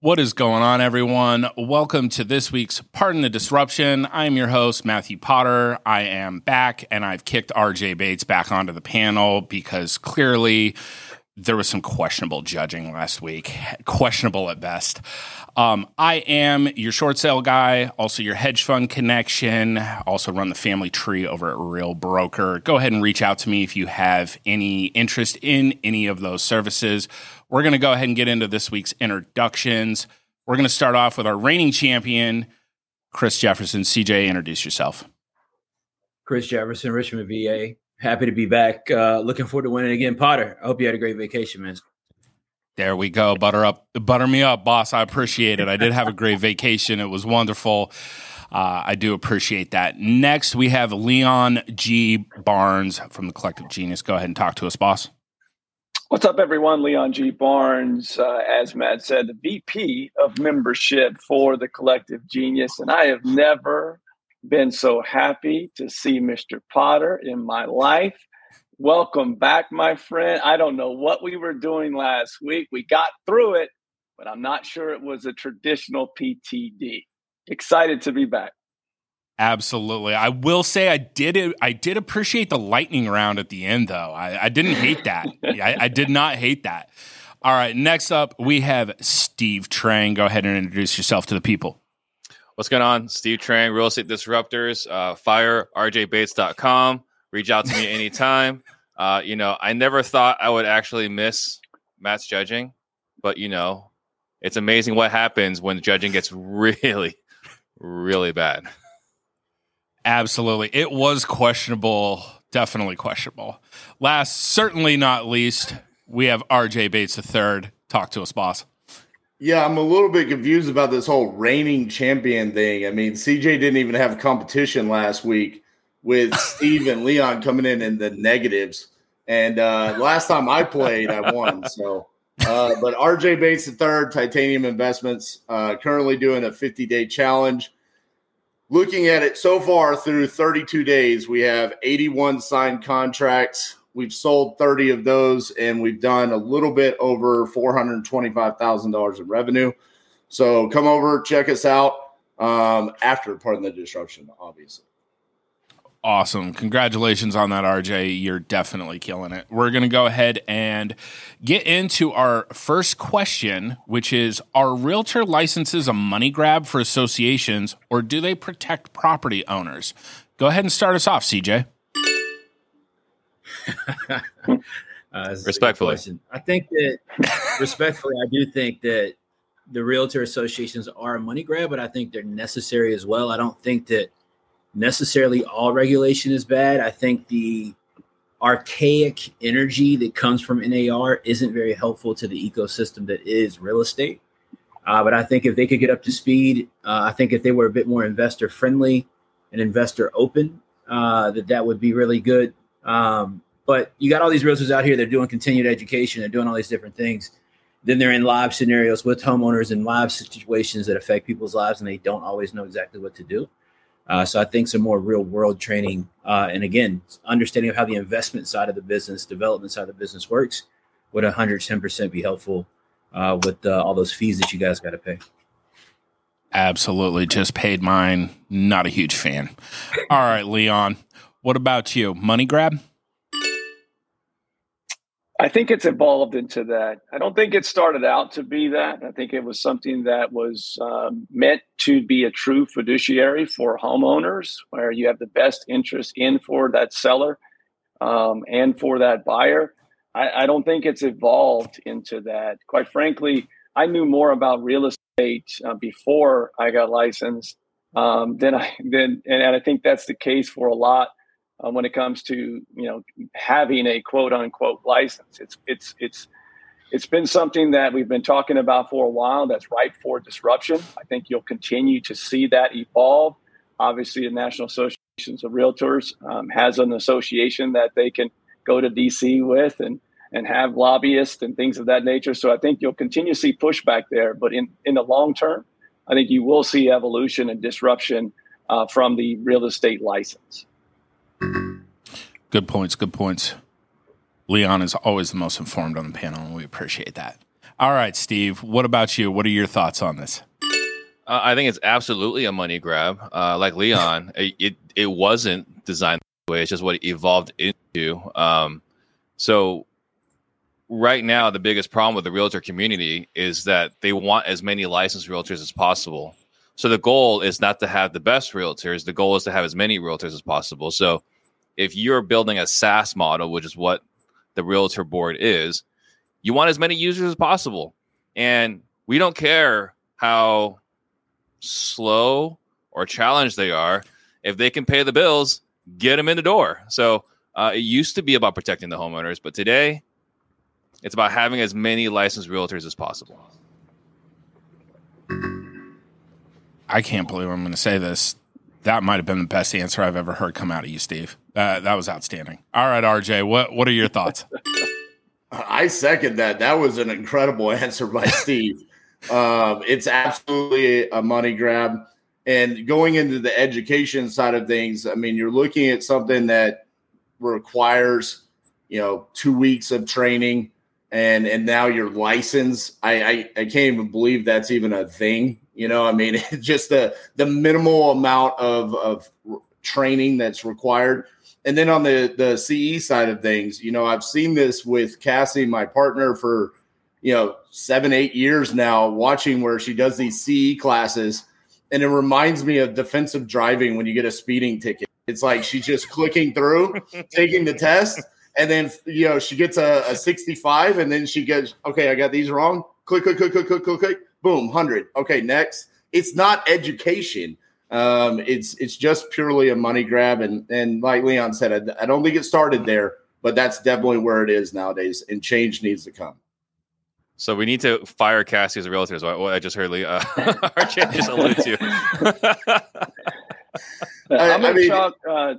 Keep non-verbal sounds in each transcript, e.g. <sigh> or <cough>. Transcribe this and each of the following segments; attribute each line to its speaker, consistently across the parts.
Speaker 1: What is going on, everyone? Welcome to this week's Pardon the Disruption. I'm your host, Matthew Potter. I am back, and I've kicked RJ Bates back onto the panel because clearly there was some questionable judging last week, questionable at best. Um, I am your short sale guy, also your hedge fund connection, also run the family tree over at Real Broker. Go ahead and reach out to me if you have any interest in any of those services. We're going to go ahead and get into this week's introductions. We're going to start off with our reigning champion, Chris Jefferson. CJ, introduce yourself.
Speaker 2: Chris Jefferson, Richmond, VA. Happy to be back. Uh, looking forward to winning again. Potter, I hope you had a great vacation, man.
Speaker 1: There we go. Butter up, butter me up, boss. I appreciate it. I did have a great vacation. It was wonderful. Uh, I do appreciate that. Next, we have Leon G. Barnes from the Collective Genius. Go ahead and talk to us, boss.
Speaker 3: What's up, everyone? Leon G. Barnes, uh, as Matt said, the VP of membership for the Collective Genius. And I have never been so happy to see Mr. Potter in my life. Welcome back, my friend. I don't know what we were doing last week. We got through it, but I'm not sure it was a traditional PTD. Excited to be back.
Speaker 1: Absolutely. I will say I did I did appreciate the lightning round at the end though. I, I didn't hate that. <laughs> I, I, did not hate that. All right, next up we have Steve Trang. Go ahead and introduce yourself to the people.
Speaker 4: What's going on? Steve Trang, Real Estate Disruptors, uh, fire rjbates.com. Reach out to me anytime. <laughs> Uh, you know, I never thought I would actually miss Matt's judging, but you know, it's amazing what happens when judging gets <laughs> really, really bad.
Speaker 1: Absolutely. It was questionable, definitely questionable. Last, certainly not least, we have RJ Bates III. Talk to us, boss.
Speaker 5: Yeah, I'm a little bit confused about this whole reigning champion thing. I mean, CJ didn't even have a competition last week with <laughs> Steve and Leon coming in in the negatives. And uh, last time I played, I won. So, uh, but RJ Bates the third, Titanium Investments, uh, currently doing a 50 day challenge. Looking at it so far through 32 days, we have 81 signed contracts. We've sold 30 of those, and we've done a little bit over $425,000 in revenue. So come over, check us out um, after Pardon the Disruption, obviously.
Speaker 1: Awesome. Congratulations on that, RJ. You're definitely killing it. We're going to go ahead and get into our first question, which is Are realtor licenses a money grab for associations or do they protect property owners? Go ahead and start us off, CJ. <laughs>
Speaker 2: uh, respectfully. I think that, <laughs> respectfully, I do think that the realtor associations are a money grab, but I think they're necessary as well. I don't think that necessarily all regulation is bad. I think the archaic energy that comes from NAR isn't very helpful to the ecosystem that is real estate. Uh, but I think if they could get up to speed, uh, I think if they were a bit more investor friendly and investor open, uh, that that would be really good. Um, but you got all these realtors out here; they're doing continued education, they're doing all these different things. Then they're in live scenarios with homeowners in live situations that affect people's lives, and they don't always know exactly what to do. Uh, so I think some more real world training, uh, and again, understanding of how the investment side of the business, development side of the business works, would 110% be helpful uh, with uh, all those fees that you guys got to pay.
Speaker 1: Absolutely, just paid mine. Not a huge fan. All right, Leon, what about you? Money grab?
Speaker 3: I think it's evolved into that. I don't think it started out to be that. I think it was something that was um, meant to be a true fiduciary for homeowners, where you have the best interest in for that seller um, and for that buyer. I, I, don't think it's evolved into that. Quite frankly, I knew more about real estate uh, before I got licensed um, than I than, and I think that's the case for a lot uh, when it comes to you know having a quote unquote license. It's it's it's it's been something that we've been talking about for a while. That's ripe for disruption. I think you'll continue to see that evolve. Obviously, the National Associations of Realtors um, has an association that they can go to DC with and and have lobbyists and things of that nature. So I think you'll continue to see pushback there. But in in the long term, I think you will see evolution and disruption uh, from the real estate license.
Speaker 1: Good points. Good points. Leon is always the most informed on the panel, and we appreciate that. All right, Steve. What about you? What are your thoughts on this?
Speaker 4: Uh, I think it's absolutely a money grab. Uh, like Leon, <laughs> it, it, it wasn't designed that way. It's just what it evolved into. Um, so right now, the biggest problem with the realtor community is that they want as many licensed realtors as possible. So the goal is not to have the best realtors. The goal is to have as many realtors as possible. So if you're building a SaaS model, which is what the realtor board is, you want as many users as possible. And we don't care how slow or challenged they are. If they can pay the bills, get them in the door. So uh, it used to be about protecting the homeowners, but today it's about having as many licensed realtors as possible.
Speaker 1: I can't believe I'm going to say this. That might have been the best answer I've ever heard come out of you, Steve. Uh, that was outstanding. All right, RJ, what what are your thoughts? <laughs>
Speaker 5: I second that. That was an incredible <laughs> answer by Steve. um, it's absolutely a money grab. And going into the education side of things, I mean, you're looking at something that requires, you know, two weeks of training and and now your license. I, I, I can't even believe that's even a thing. You know, I mean, <laughs> just the the minimal amount of of training that's required. And then on the the CE side of things, you know, I've seen this with Cassie, my partner, for you know seven eight years now, watching where she does these CE classes, and it reminds me of defensive driving when you get a speeding ticket. It's like she's just clicking through, <laughs> taking the test and then you know she gets a, a 65 and then she gets okay i got these wrong click click click click click click, click. Boom 100 okay next it's not education um, it's it's just purely a money grab and and like leon said I, I don't think it started there but that's definitely where it is nowadays and change needs to come
Speaker 4: so we need to fire Cassie as a realtor. Is what I just heard. Uh, <laughs> RJ just alluded to. <laughs>
Speaker 3: I'm going to chalk. Uh,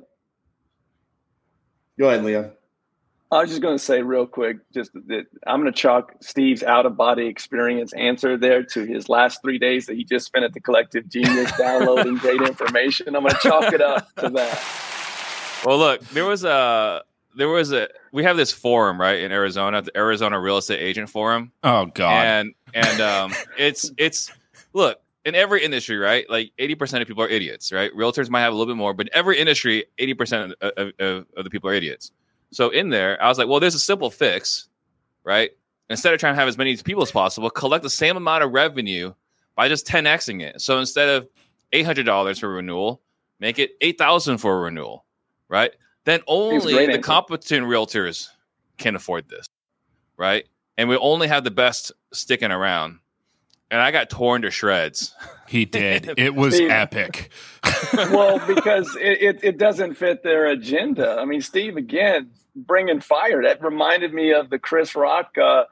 Speaker 5: go ahead, Leon.
Speaker 3: I was just going to say real quick, just that I'm going to chalk Steve's out of body experience answer there to his last three days that he just spent at the Collective Genius <laughs> downloading great information. I'm going to chalk it up to that.
Speaker 4: Well, look, there was a there was a we have this forum right in Arizona, the Arizona Real Estate Agent Forum.
Speaker 1: Oh God,
Speaker 4: and and um, it's it's look in every industry, right? Like 80% of people are idiots, right? Realtors might have a little bit more, but every industry, 80% of, of, of the people are idiots. So in there, I was like, well, there's a simple fix, right? Instead of trying to have as many people as possible, collect the same amount of revenue by just 10xing it. So instead of $800 for renewal, make it 8000 for a renewal, right? Then only the competent realtors can afford this, right? And we only have the best sticking around. And I got torn to shreds.
Speaker 1: He did. <laughs> It was Steve, epic. <laughs>
Speaker 3: well, because it, it, it, doesn't fit their agenda. I mean, Steve, again, bringing fire. That reminded me of the Chris Rock uh,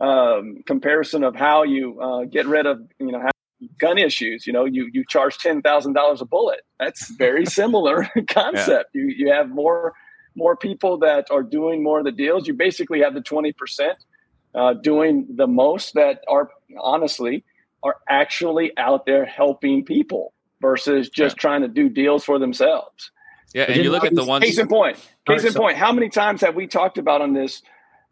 Speaker 3: um, comparison of how you uh, get rid of you know gun issues. You know, you you charge ten thousand dollars a bullet. That's very <laughs> similar concept. Yeah. You you have more more people that are doing more of the deals. You basically have the twenty percent uh, doing the most that are honestly are actually out there helping people versus just yeah. trying to do deals for themselves.
Speaker 4: Yeah, and you look at the ones.
Speaker 3: Case in point. Case in point. How many times have we talked about on this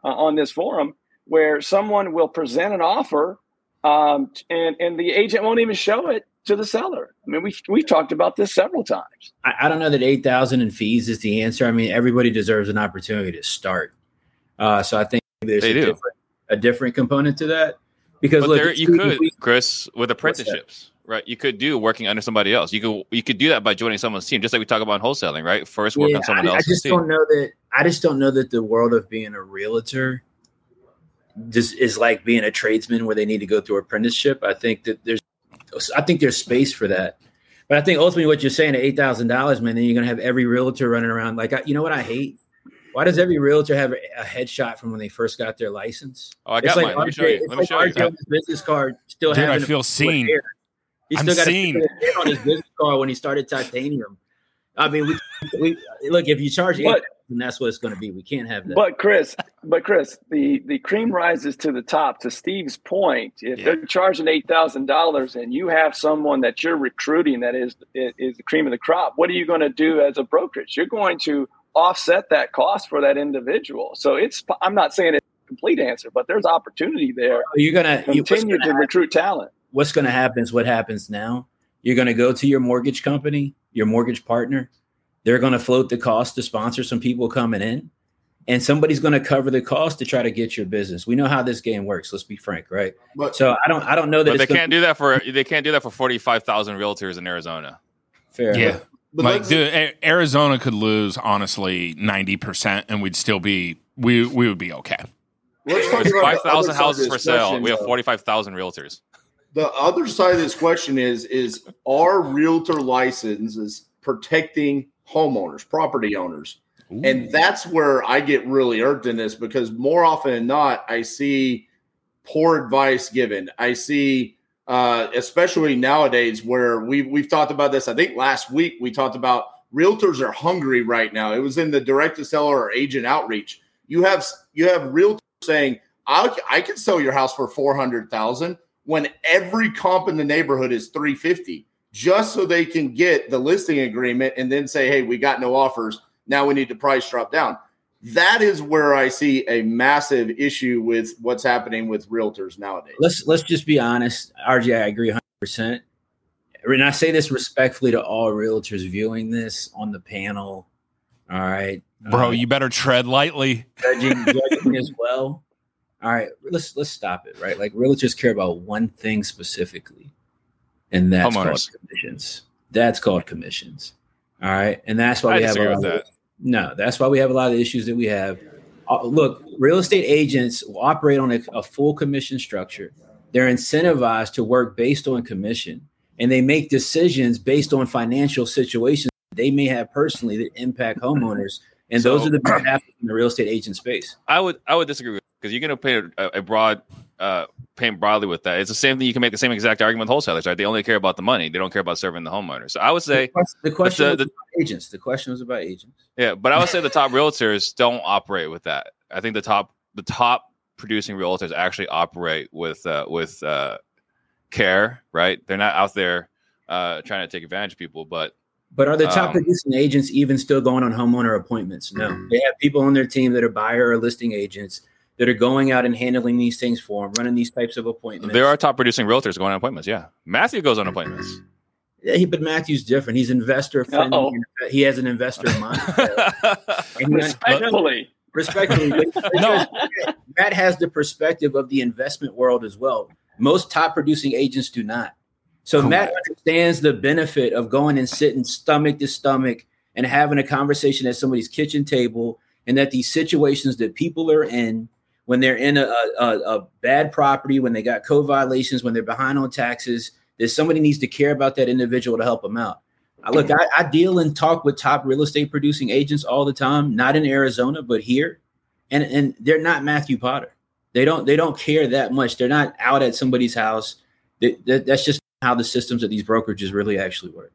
Speaker 3: uh, on this forum where someone will present an offer, um, and and the agent won't even show it to the seller? I mean, we've we've talked about this several times.
Speaker 6: I, I don't know that eight thousand in fees is the answer. I mean, everybody deserves an opportunity to start. Uh, so I think there's a different, a different, component to that because
Speaker 4: but look, there, you could, Chris, with apprenticeships right? You could do working under somebody else. You could you could do that by joining someone's team, just like we talk about wholesaling, right? First work yeah, on someone
Speaker 6: I,
Speaker 4: else's
Speaker 6: I just
Speaker 4: team.
Speaker 6: don't know that. I just don't know that the world of being a realtor just is like being a tradesman where they need to go through apprenticeship. I think that there's, I think there's space for that. But I think ultimately what you're saying at eight thousand dollars, man, then you're gonna have every realtor running around like, I, you know what I hate. Why does every realtor have a headshot from when they first got their license?
Speaker 4: Oh, I got
Speaker 6: like
Speaker 4: mine. Let me show you. Let me show you.
Speaker 6: business card still
Speaker 1: Dude. I feel seen. Hair.
Speaker 6: He still got a on his business card when he started titanium. I mean, we, we look if you charge eight, and that's what it's going to be. We can't have that.
Speaker 3: But Chris, but Chris, the the cream rises to the top. To Steve's point, if yeah. they're charging eight thousand dollars and you have someone that you're recruiting that is is the cream of the crop, what are you going to do as a brokerage? You're going to offset that cost for that individual. So it's I'm not saying it's a complete answer, but there's opportunity there.
Speaker 2: Are You're gonna
Speaker 3: continue to recruit talent.
Speaker 2: What's going to happen is what happens now. You're going to go to your mortgage company, your mortgage partner. They're going to float the cost to sponsor some people coming in, and somebody's going to cover the cost to try to get your business. We know how this game works. Let's be frank, right? But, so I don't, I don't know that
Speaker 4: they can't do that for they can't do that for forty five thousand realtors in Arizona.
Speaker 2: Fair,
Speaker 1: yeah. But like, dude, Arizona could lose honestly ninety percent, and we'd still be we we would be okay.
Speaker 4: There's five thousand houses for sale. We have forty five thousand realtors.
Speaker 5: The other side of this question is: is our realtor license is protecting homeowners, property owners? Ooh. And that's where I get really irked in this because more often than not, I see poor advice given. I see uh, especially nowadays where we've we've talked about this. I think last week we talked about realtors are hungry right now. It was in the direct to seller or agent outreach. You have you have realtors saying, I, I can sell your house for four hundred thousand when every comp in the neighborhood is three fifty, just so they can get the listing agreement and then say, hey, we got no offers. Now we need to price drop down that is where I see a massive issue with what's happening with realtors nowadays.
Speaker 2: Let's let's just be honest, RJ. I agree 100. percent And I say this respectfully to all realtors viewing this on the panel. All right,
Speaker 1: bro, uh, you better tread lightly.
Speaker 2: Judging, <laughs> judging as well. All right, let's let's stop it. Right, like realtors care about one thing specifically, and that's Homeowners. called commissions. That's called commissions. All right, and that's why I we have a that. No, that's why we have a lot of issues that we have. Uh, look, real estate agents operate on a, a full commission structure. They're incentivized to work based on commission, and they make decisions based on financial situations they may have personally that impact homeowners. And so, those are the big in the real estate agent space.
Speaker 4: I would I would disagree with because you're going to paint a, a broad uh, paint broadly with that. It's the same thing. You can make the same exact argument with wholesalers, right? They only care about the money. They don't care about serving the homeowner. So I would say
Speaker 2: the question, the the, the, agents. The question was about agents.
Speaker 4: Yeah, but I would say the top <laughs> realtors don't operate with that. I think the top the top producing realtors actually operate with uh, with uh, care, right? They're not out there uh, trying to take advantage of people, but
Speaker 2: but are the top um, producing agents even still going on homeowner appointments? No, they have people on their team that are buyer or listing agents that are going out and handling these things for him, running these types of appointments.
Speaker 4: There are top producing realtors going on appointments. Yeah, Matthew goes on appointments.
Speaker 2: Yeah, he, but Matthew's different. He's investor friendly. He has an investor <laughs> mind.
Speaker 3: respectfully,
Speaker 2: respectfully. <laughs> no, Matt has the perspective of the investment world as well. Most top producing agents do not. So oh, Matt understands the benefit of going and sitting stomach to stomach and having a conversation at somebody's kitchen table, and that these situations that people are in when they're in a, a, a bad property, when they got code violations, when they're behind on taxes, that somebody needs to care about that individual to help them out. I, look, I, I deal and talk with top real estate producing agents all the time, not in Arizona, but here, and and they're not Matthew Potter. They don't they don't care that much. They're not out at somebody's house. They, that, that's just how the systems of these brokerages really actually work.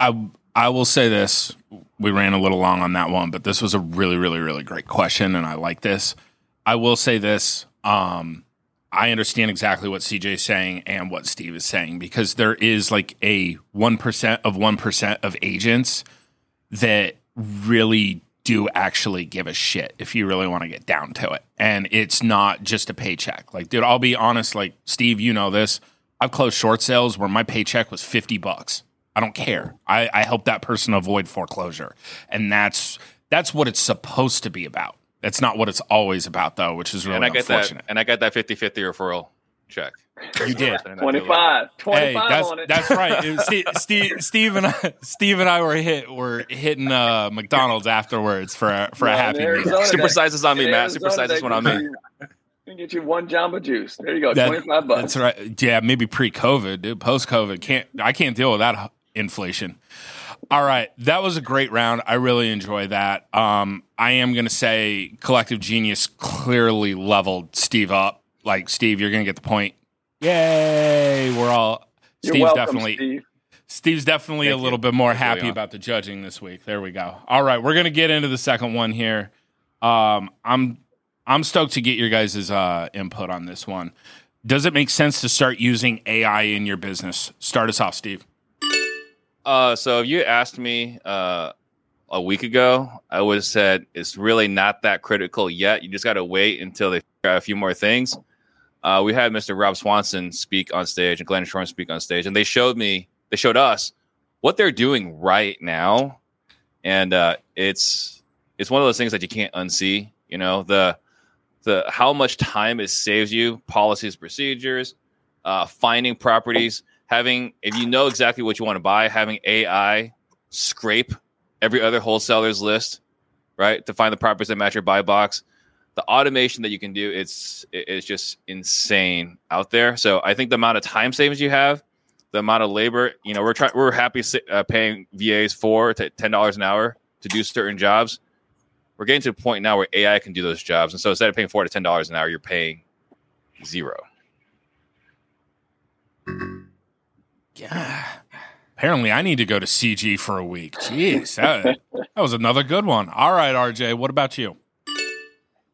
Speaker 1: I I will say this: we ran a little long on that one, but this was a really, really, really great question, and I like this. I will say this. Um, I understand exactly what CJ is saying and what Steve is saying because there is like a 1% of 1% of agents that really do actually give a shit if you really want to get down to it. And it's not just a paycheck. Like, dude, I'll be honest, like, Steve, you know this. I've closed short sales where my paycheck was 50 bucks. I don't care. I, I help that person avoid foreclosure. And that's that's what it's supposed to be about. That's not what it's always about, though, which is really and I get
Speaker 4: That, and I got that 50 50 referral check.
Speaker 1: You did
Speaker 3: 25, 25 hey,
Speaker 1: that's,
Speaker 3: on it.
Speaker 1: That's right. <laughs> Steve, Steve, Steve, and I, Steve and I were hit. Were hitting uh, McDonald's afterwards for a, for a happy meal.
Speaker 4: Super sizes on me, Matt. Super sizes one on me.
Speaker 3: I can get you one Jamba Juice. There you go, that, twenty five bucks.
Speaker 1: That's right. Yeah, maybe pre COVID, dude. Post COVID, can't I can't deal with that inflation. All right, that was a great round. I really enjoy that. Um, I am going to say Collective Genius clearly leveled Steve up. Like Steve, you're going to get the point. Yay! We're all.
Speaker 3: You're Steve's welcome, definitely. Steve.
Speaker 1: Steve's definitely Thank a little you. bit more happy about the judging this week. There we go. All right, we're going to get into the second one here. Um, I'm I'm stoked to get your guys' uh, input on this one. Does it make sense to start using AI in your business? Start us off, Steve.
Speaker 4: Uh, so if you asked me uh, a week ago, I would have said it's really not that critical yet. You just got to wait until they figure out a few more things. Uh, we had Mr. Rob Swanson speak on stage and Glenn Shorn speak on stage, and they showed me, they showed us what they're doing right now, and uh, it's it's one of those things that you can't unsee. You know the the how much time it saves you, policies, procedures, uh, finding properties, having if you know exactly what you want to buy, having AI scrape every other wholesaler's list, right, to find the properties that match your buy box. The automation that you can do, it's it's just insane out there. So I think the amount of time savings you have, the amount of labor, you know, we're trying, we're happy uh, paying VAs four to ten dollars an hour to do certain jobs. We're getting to the point now where AI can do those jobs, and so instead of paying four to ten dollars an hour, you're paying zero.
Speaker 1: Yeah. <sighs> Apparently, I need to go to CG for a week. Jeez, that, that was another good one. All right, RJ, what about you?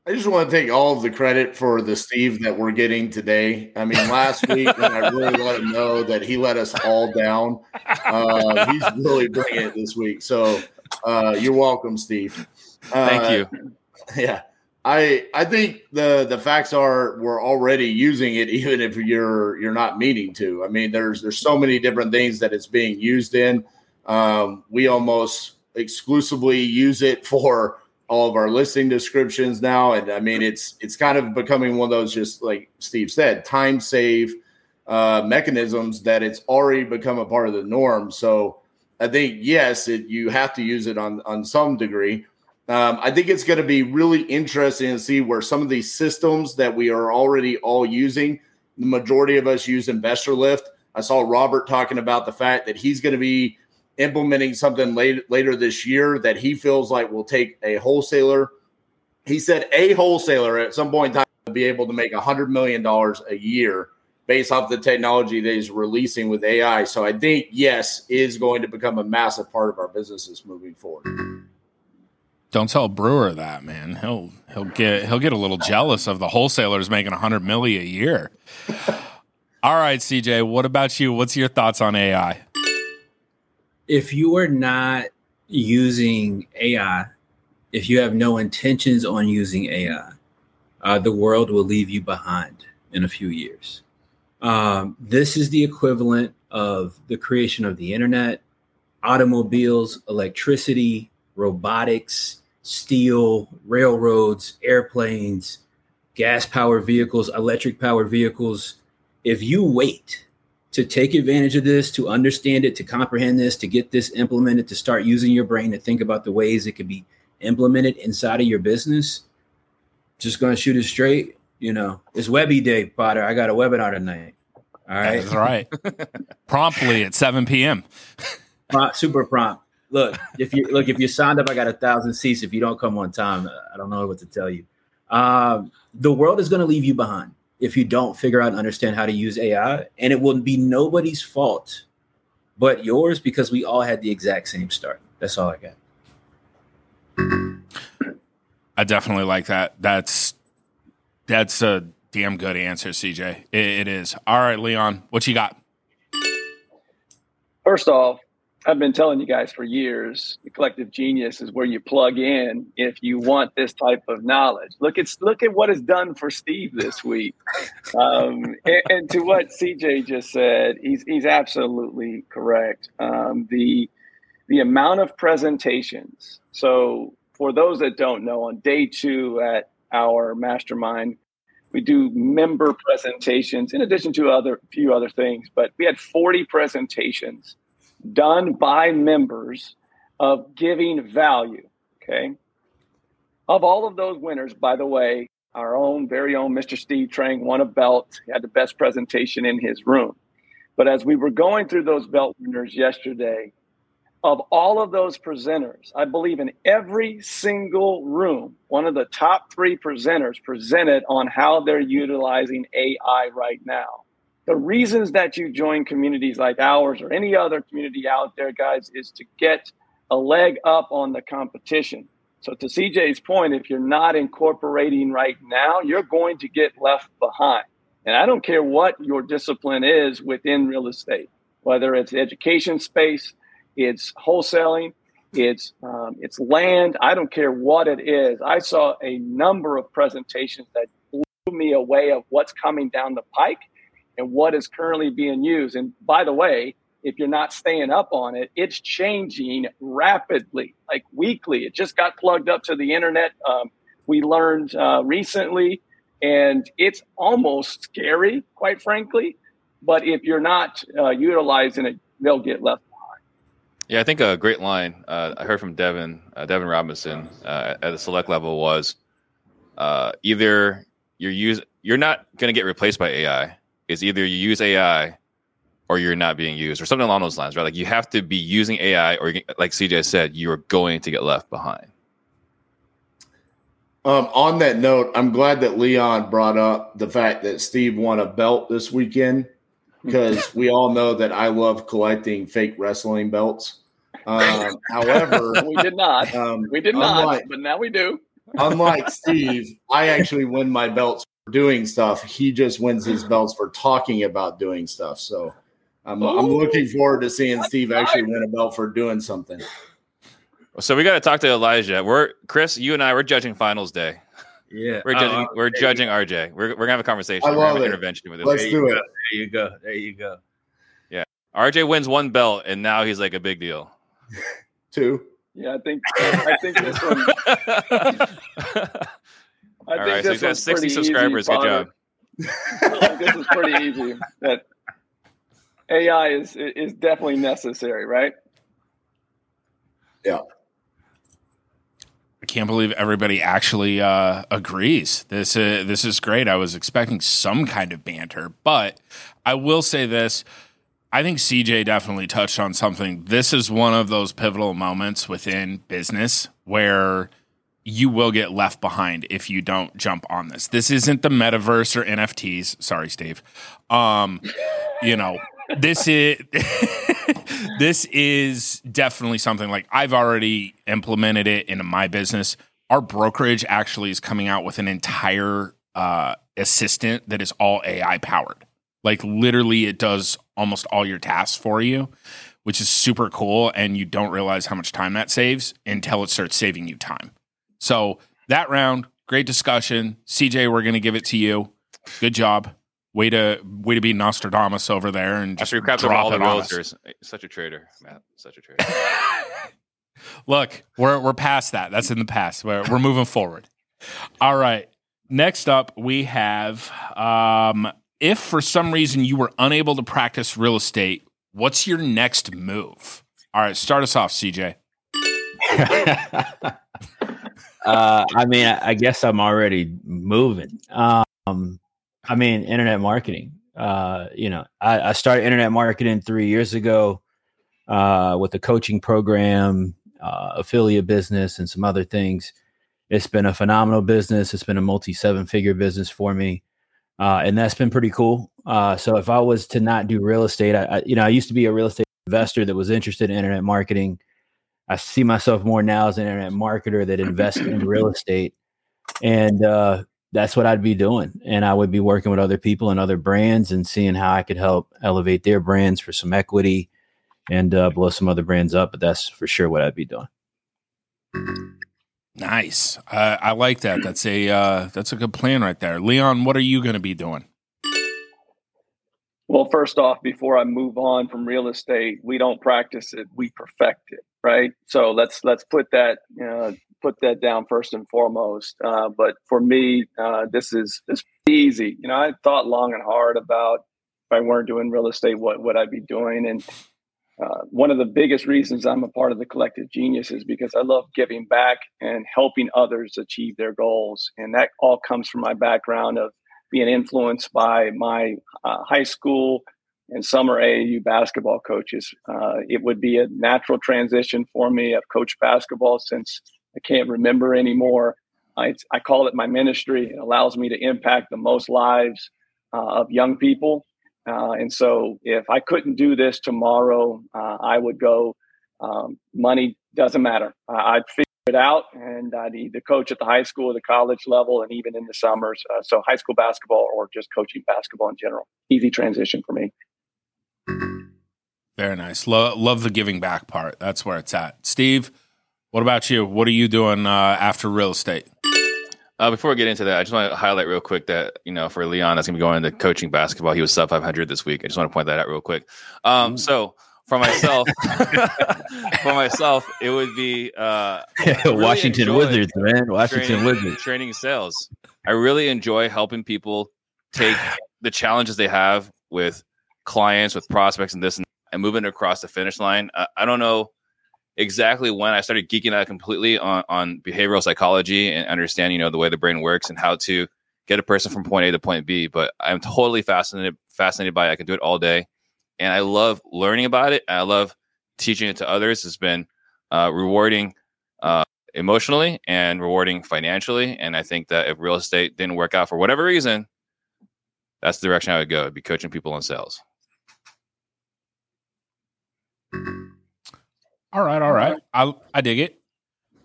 Speaker 5: I just want to take all of the credit for the Steve that we're getting today. I mean, last week when I really let him know that he let us all down, uh, he's really bringing it this week. So uh, you're welcome, Steve.
Speaker 4: Uh, Thank you. <laughs>
Speaker 5: Yeah. I I think the the facts are we're already using it <laughs> even if you're you're not meaning to. I mean, there's there's so many different things that it's being used in. Um, we almost exclusively use it <laughs> for all of our listing descriptions now, and I mean it's it's kind of becoming one of those just like Steve said, time save uh, mechanisms that it's already become a part of the norm. So I think yes, it, you have to use it on on some degree. Um, I think it's going to be really interesting to see where some of these systems that we are already all using, the majority of us use Investor Lift. I saw Robert talking about the fact that he's going to be implementing something late, later this year that he feels like will take a wholesaler. He said a wholesaler at some point in time will be able to make $100 million a year based off the technology that he's releasing with AI. So I think, yes, is going to become a massive part of our businesses moving forward.
Speaker 1: Don't tell Brewer that, man. He'll he'll get he'll get a little jealous of the wholesalers making 100 milli a year. <sighs> All right, CJ, what about you? What's your thoughts on AI?
Speaker 2: If you are not using AI, if you have no intentions on using AI, uh, the world will leave you behind in a few years. Um, this is the equivalent of the creation of the internet, automobiles, electricity, robotics, steel, railroads, airplanes, gas powered vehicles, electric powered vehicles. If you wait to take advantage of this, to understand it, to comprehend this, to get this implemented, to start using your brain to think about the ways it could be implemented inside of your business, just going to shoot it straight. You know, it's Webby Day, Potter. I got a webinar tonight. All right.
Speaker 1: That's right. <laughs> Promptly at 7 p.m.
Speaker 2: super prompt look, if you look, if you signed up, I got a thousand seats. If you don't come on time, I don't know what to tell you. Um, the world is going to leave you behind if you don't figure out and understand how to use AI, and it will be nobody's fault but yours because we all had the exact same start. That's all I
Speaker 1: got. I definitely like that. That's that's a damn good answer, CJ. it, it is. All right, Leon, what you got?
Speaker 3: First off, I've been telling you guys for years, the collective genius is where you plug in if you want this type of knowledge. Look at look at what is done for Steve this week, um, and, and, to what CJ just said, he's he's absolutely correct. Um, the the amount of presentations. So for those that don't know, on day two at our mastermind, we do member presentations in addition to other few other things. But we had forty presentations done by members of giving value. Okay. Of all of those winners, by the way, our own very own Mr. Steve Trang won a belt. He had the best presentation in his room. But as we were going through those belt winners yesterday, of all of those presenters, I believe in every single room, one of the top three presenters presented on how they're utilizing AI right now the reasons that you join communities like ours or any other community out there, guys, is to get a leg up on the competition. So, to CJ's point, if you're not incorporating right now, you're going to get left behind. And I don't care what your discipline is within real estate, whether it's education space, it's wholesaling, it's um, it's land. I don't care what it is. I saw a number of presentations that blew me away of what's coming down the pike and what is currently being used. And by the way, if you're not staying up on it, it's changing rapidly, like weekly. It just got plugged up to the internet. Um, we learned uh, recently, and it's almost scary, quite frankly. But if you're not uh, utilizing it, they'll get left behind.
Speaker 4: Yeah, I think a great line uh, I heard from Devin, uh, Devin Robinson uh, at the select level was uh, either you're use you're not going to get replaced by AI. It's either you use AI or you're not being used or something along those lines, right? Like you have to be using AI or like CJ said, you're going to get left behind.
Speaker 5: Um, on that note, I'm glad that Leon brought up the fact that Steve won a belt this weekend <laughs> because we all know that I love collecting fake wrestling belts. Um, <laughs> however,
Speaker 3: we did not. Um, we did unlike, not, but now we do.
Speaker 5: unlike Steve, I actually win my belts for doing stuff. He just wins his belts for talking about doing stuff. So I'm, I'm looking forward to seeing Steve actually win a belt for doing something.
Speaker 4: So we got to talk to Elijah. We're Chris, you and I, we're judging finals day.
Speaker 6: Yeah,
Speaker 4: we're judging. Uh, we're judging RJ. We're, we're gonna have a conversation. I
Speaker 5: love we're
Speaker 4: have
Speaker 5: an
Speaker 4: intervention with
Speaker 5: this. Let's do
Speaker 6: it. There you go. There you go.
Speaker 4: Yeah, RJ wins one belt, and now he's like a big deal. <laughs>
Speaker 5: Two.
Speaker 3: Yeah, I think. I think this one. <laughs>
Speaker 4: I All right, so he's got sixty subscribers. Good job.
Speaker 3: this is pretty easy. That AI is is definitely necessary, right?
Speaker 5: Yeah.
Speaker 1: I can't believe everybody actually uh, agrees. This uh, this is great. I was expecting some kind of banter, but I will say this: I think CJ definitely touched on something. This is one of those pivotal moments within business where you will get left behind if you don't jump on this. This isn't the metaverse or NFTs. Sorry, Steve. Um, you know, this is <laughs> this is definitely something like I've already implemented it into my business. Our brokerage actually is coming out with an entire uh, assistant that is all AI powered. Like literally, it does almost all your tasks for you, which is super cool. And you don't realize how much time that saves until it starts saving you time. So that round, great discussion. CJ, we're going to give it to you. Good job. Way to way to be Nostradamus over there and just After drop all the realtors.
Speaker 4: Such a traitor, Matt. Such a traitor. <laughs>
Speaker 1: Look, we're we're past that. That's in the past. We're we're moving forward. All right. Next up, we have um, if for some reason you were unable to practice real estate, what's your next move? All right, start us off, CJ. <laughs> <laughs>
Speaker 2: uh, I mean, I, I, guess I'm already moving. Um, I mean, internet marketing. Uh, you know, I, I, started internet marketing three years ago uh, with a coaching program, uh, affiliate business, and some other things. It's been a phenomenal business. It's been a multi seven figure business for me. Uh, and that's been pretty cool. Uh, so if I was to not do real estate, I, I, you know, I used to be a real estate investor that was interested in internet marketing. I see myself more now as an internet marketer that invests in real <clears throat> estate. And uh, that's what I'd be doing. And I would be working with other people and other brands and seeing how I could help elevate their brands for some equity and uh, blow some other brands up. But that's for sure what I'd be doing.
Speaker 1: Nice. Uh, I like that. That's a uh, that's a good plan right there. Leon, what are you going to be doing?
Speaker 3: Well, first off, before I move on from real estate, we don't practice it; we perfect it, right? So let's let's put that you know, put that down first and foremost. Uh, but for me, uh, this is this easy. You know, I thought long and hard about if I weren't doing real estate, what would I be doing? And uh, one of the biggest reasons I'm a part of the collective genius is because I love giving back and helping others achieve their goals. And that all comes from my background of being influenced by my uh, high school and summer AAU basketball coaches. Uh, it would be a natural transition for me. I've coached basketball since I can't remember anymore. I, I call it my ministry. It allows me to impact the most lives uh, of young people. Uh, and so if I couldn't do this tomorrow, uh, I would go, um, money doesn't matter. I'd figure it out and I'd either coach at the high school the college level and even in the summers. Uh, so high school basketball or just coaching basketball in general. Easy transition for me.
Speaker 1: Very nice. Lo- love the giving back part. That's where it's at. Steve, what about you? What are you doing uh, after real estate?
Speaker 4: Uh, before we get into that, I just want to highlight real quick that you know for Leon that's going to be going into coaching basketball. He was sub 500 this week. I just want to point that out real quick. Um, so for myself, <laughs> for myself, it would be uh, <laughs>
Speaker 2: really Washington Wizards, man. Washington
Speaker 4: training,
Speaker 2: Wizards.
Speaker 4: Training sales. I really enjoy helping people take the challenges they have with clients, with prospects, and this and, and moving across the finish line. Uh, I don't know exactly when I started geeking out completely on, on behavioral psychology and understanding, you know, the way the brain works and how to get a person from point A to point B. But I'm totally fascinated fascinated by it. I can do it all day and I love learning about it. I love teaching it to others. It's been uh, rewarding uh, emotionally and rewarding financially. And I think that if real estate didn't work out for whatever reason, that's the direction I would go. I'd be coaching people on sales.
Speaker 1: All right, all right. I I dig it.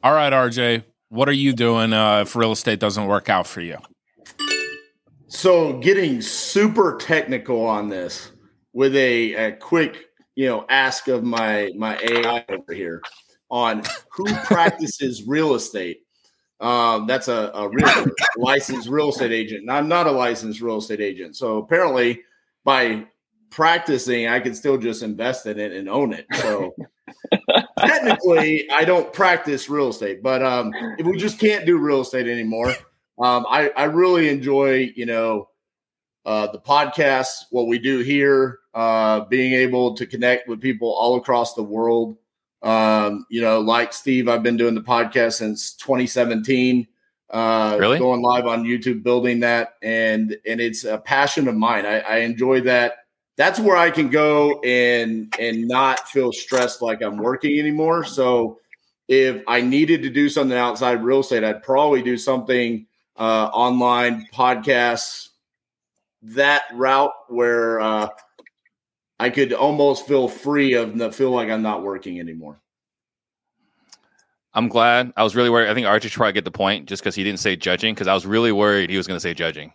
Speaker 1: All right, RJ, what are you doing uh, if real estate doesn't work out for you?
Speaker 5: So, getting super technical on this with a, a quick, you know, ask of my my AI over here on who <laughs> practices real estate. Um, that's a, a real <coughs> licensed real estate agent. And I'm not a licensed real estate agent. So apparently, by practicing, I can still just invest in it and own it. So <laughs> technically, I don't practice real estate. But um, if we just can't do real estate anymore, um, I, I really enjoy, you know, uh, the podcast, what we do here, uh, being able to connect with people all across the world. Um, you know, like Steve, I've been doing the podcast since 2017. Uh,
Speaker 4: really?
Speaker 5: Going live on YouTube, building that, and and it's a passion of mine. I, I enjoy that. That's where I can go and and not feel stressed like I'm working anymore. So if I needed to do something outside real estate, I'd probably do something uh, online, podcasts, that route where uh, I could almost feel free of the feel like I'm not working anymore.
Speaker 4: I'm glad. I was really worried. I think RJ tried to get the point just because he didn't say judging because I was really worried he was going to say judging.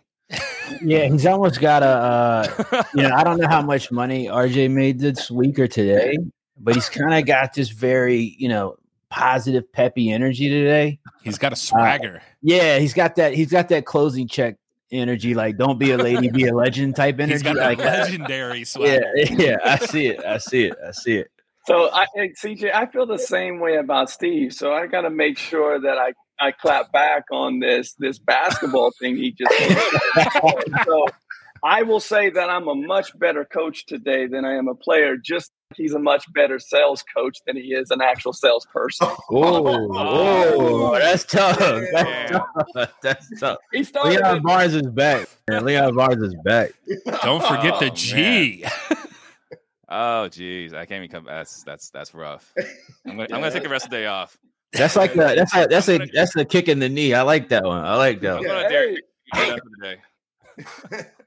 Speaker 2: Yeah, he's almost got a. Uh, <laughs> you know, I don't know how much money RJ made this week or today, but he's kind of got this very, you know, positive, peppy energy today.
Speaker 1: He's got a swagger. Uh,
Speaker 2: yeah, he's got that. He's got that closing check energy, like "Don't be a lady, be a legend" type energy. He's got
Speaker 1: like legendary swag.
Speaker 2: Yeah, <laughs> yeah, I see it. I see it. I see it.
Speaker 3: So, I, CJ, I feel the same way about Steve. So I got to make sure that I I clap back on this this basketball thing he just. <laughs> so I will say that I'm a much better coach today than I am a player. Just he's a much better sales coach than he is an actual salesperson. <laughs>
Speaker 2: Oh, oh, that's tough. That's tough. That's tough. He started Leon. Barnes is back. Man. Leon Barnes is back.
Speaker 1: Don't forget oh, the G. <laughs>
Speaker 4: oh, geez, I can't even come. That's that's that's rough. I'm gonna, I'm gonna take the rest of the day off.
Speaker 2: That's like a, that's a that's a that's a kick in the knee. I like that one. I like that. One. I'm gonna you.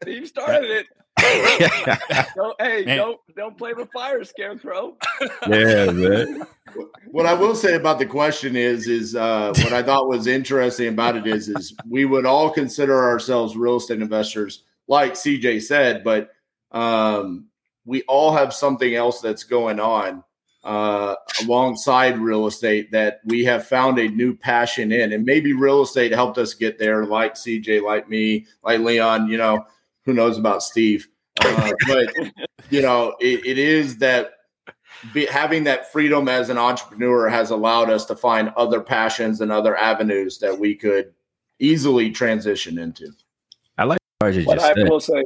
Speaker 3: Steve <laughs> started it. <laughs> don't, hey, man. don't don't play with fire, Scarecrow. <laughs>
Speaker 2: yeah, man.
Speaker 5: What I will say about the question is, is uh, what I thought was interesting about it is, is we would all consider ourselves real estate investors, like CJ said, but um, we all have something else that's going on uh, alongside real estate that we have found a new passion in. And maybe real estate helped us get there, like CJ, like me, like Leon, you know, who knows about Steve. Uh, but, <laughs> you know, it, it is that be, having that freedom as an entrepreneur has allowed us to find other passions and other avenues that we could easily transition into.
Speaker 2: I like
Speaker 3: what I will say.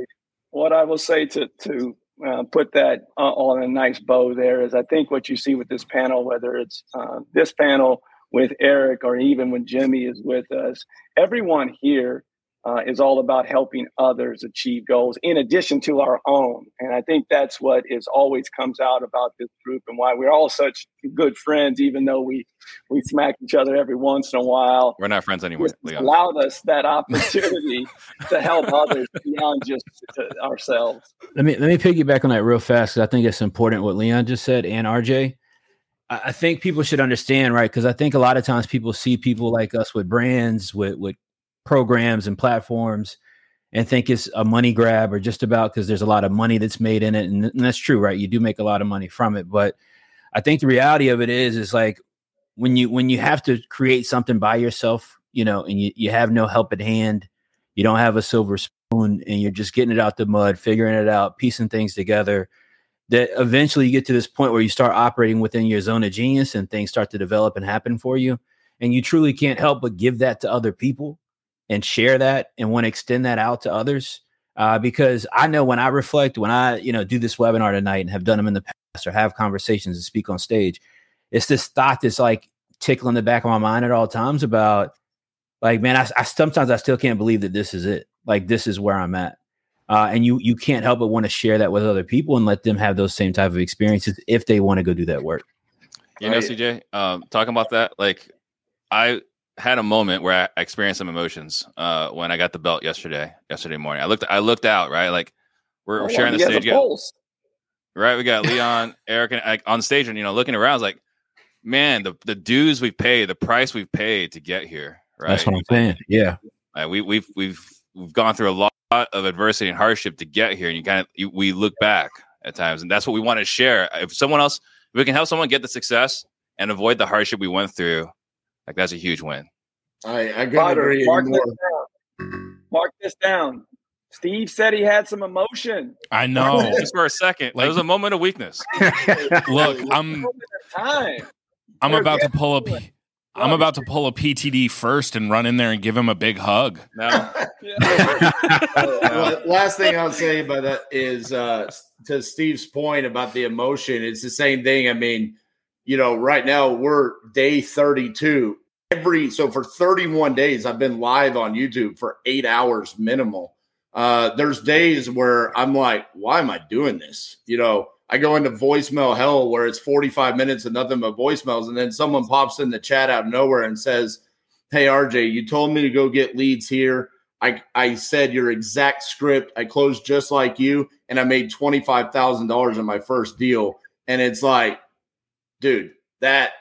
Speaker 3: What I will say to to uh, put that uh, in a nice bow there is I think what you see with this panel, whether it's uh, this panel with Eric or even when Jimmy is with us, everyone here uh, is all about helping others achieve goals in addition to our own. And I think that's what is always comes out about this group and why we're all such good friends, even though we we smack each other every once in a while.
Speaker 4: We're not friends anymore.
Speaker 3: allowed us that opportunity <laughs> to help others beyond just ourselves.
Speaker 2: Let me let me piggyback on that real fast because I think it's important what Leon just said and RJ. I think people should understand, right? Because I think a lot of times people see people like us with brands, with with programs and platforms and think it's a money grab or just about because there's a lot of money that's made in it and, and, that's true right you do make a lot of money from it but i think the reality of it is is like when you when you have to create something by yourself you know, and you, you have no help at hand, you don't have a silver spoon, and you're just getting it out the mud, figuring it out, piecing things together. That eventually you get to this point where you start operating within your zone of genius and things start to develop and happen for you. And you truly can't help but give that to other people and share that and want to extend that out to others. Uh, because I know when I reflect, when I, you know, do this webinar tonight and have done them in the past or have conversations and speak on stage, it's this thought that's like tickling the back of my mind at all times about like, man, I, I sometimes I still can't believe that this is it. Like this is where I'm at. Uh, and you you can't help but want to share that with other people and let them have those same type of experiences if they want to go do that work.
Speaker 4: You know, CJ, um, talking about that, like I had a moment where I experienced some emotions uh, when I got the belt yesterday. Yesterday morning, I looked I looked out right, like we're, we're oh, sharing the stage. right, we got Leon, <laughs> Eric, and like, on stage, and you know, looking around, I was like, man, the the dues we've paid, the price we've paid to get here. Right,
Speaker 2: that's what I'm saying. Yeah,
Speaker 4: like, we we've we've we've gone through a lot of adversity and hardship to get here, and you kind of you, we look back at times, and that's what we want to share. If someone else, if we can help someone get the success and avoid the hardship we went through, like that's a huge win.
Speaker 5: I I couldn't agree mark
Speaker 3: This down. Mark this down. Steve said he had some emotion.
Speaker 1: I <laughs> know.
Speaker 4: Just for a second. Like, it was a moment of weakness. <laughs>
Speaker 1: Look, I'm time. I'm about to pull up I'm about to pull a PTD first and run in there and give him a big hug. No. <laughs>
Speaker 5: well, last thing I'll say about that is uh, to Steve's point about the emotion. It's the same thing. I mean, you know, right now we're day 32. Every so for 31 days, I've been live on YouTube for eight hours minimal. Uh, there's days where I'm like, why am I doing this? You know, I go into voicemail hell where it's 45 minutes and nothing but voicemails. And then someone pops in the chat out of nowhere and says, Hey, RJ, you told me to go get leads here. I, I said your exact script. I closed just like you, and I made $25,000 in my first deal. And it's like, dude, that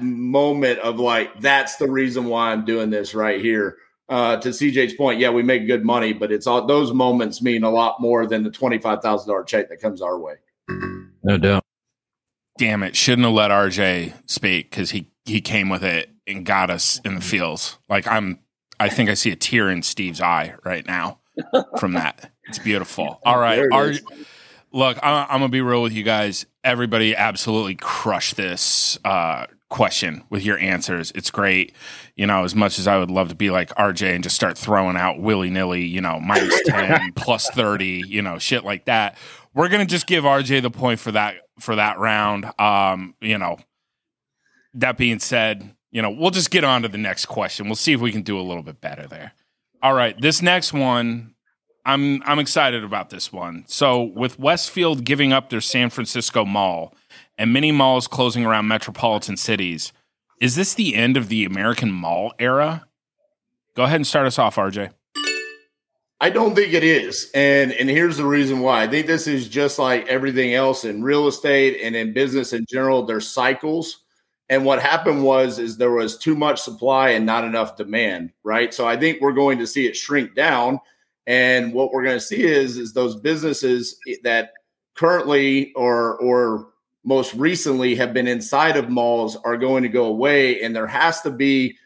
Speaker 5: moment of like, that's the reason why I'm doing this right here. Uh, to CJ's point, yeah, we make good money, but it's all those moments mean a lot more than the $25,000 check that comes our way.
Speaker 2: No doubt.
Speaker 1: Damn it! Shouldn't have let RJ speak because he he came with it and got us in the feels. Like I'm, I think I see a tear in Steve's eye right now from that. It's beautiful. <laughs> All right, RJ, look, I'm, I'm, gonna be real with you guys. Everybody absolutely crushed this uh, question with your answers. It's great. You know, as much as I would love to be like RJ and just start throwing out willy nilly, you know, minus <laughs> 10, plus 30, you know, shit like that we're gonna just give RJ the point for that for that round. Um, you know, that being said, you know, we'll just get on to the next question. We'll see if we can do a little bit better there. All right, this next one, I'm I'm excited about this one. So with Westfield giving up their San Francisco mall and many malls closing around metropolitan cities, is this the end of the American mall era? Go ahead and start us off, RJ.
Speaker 5: I don't think it is. And and here's the reason why. I think this is just like everything else in real estate and in business in general, there's cycles. And what happened was is there was too much supply and not enough demand, right? So I think we're going to see it shrink down. And what we're going to see is is those businesses that currently or or most recently have been inside of malls are going to go away and there has to be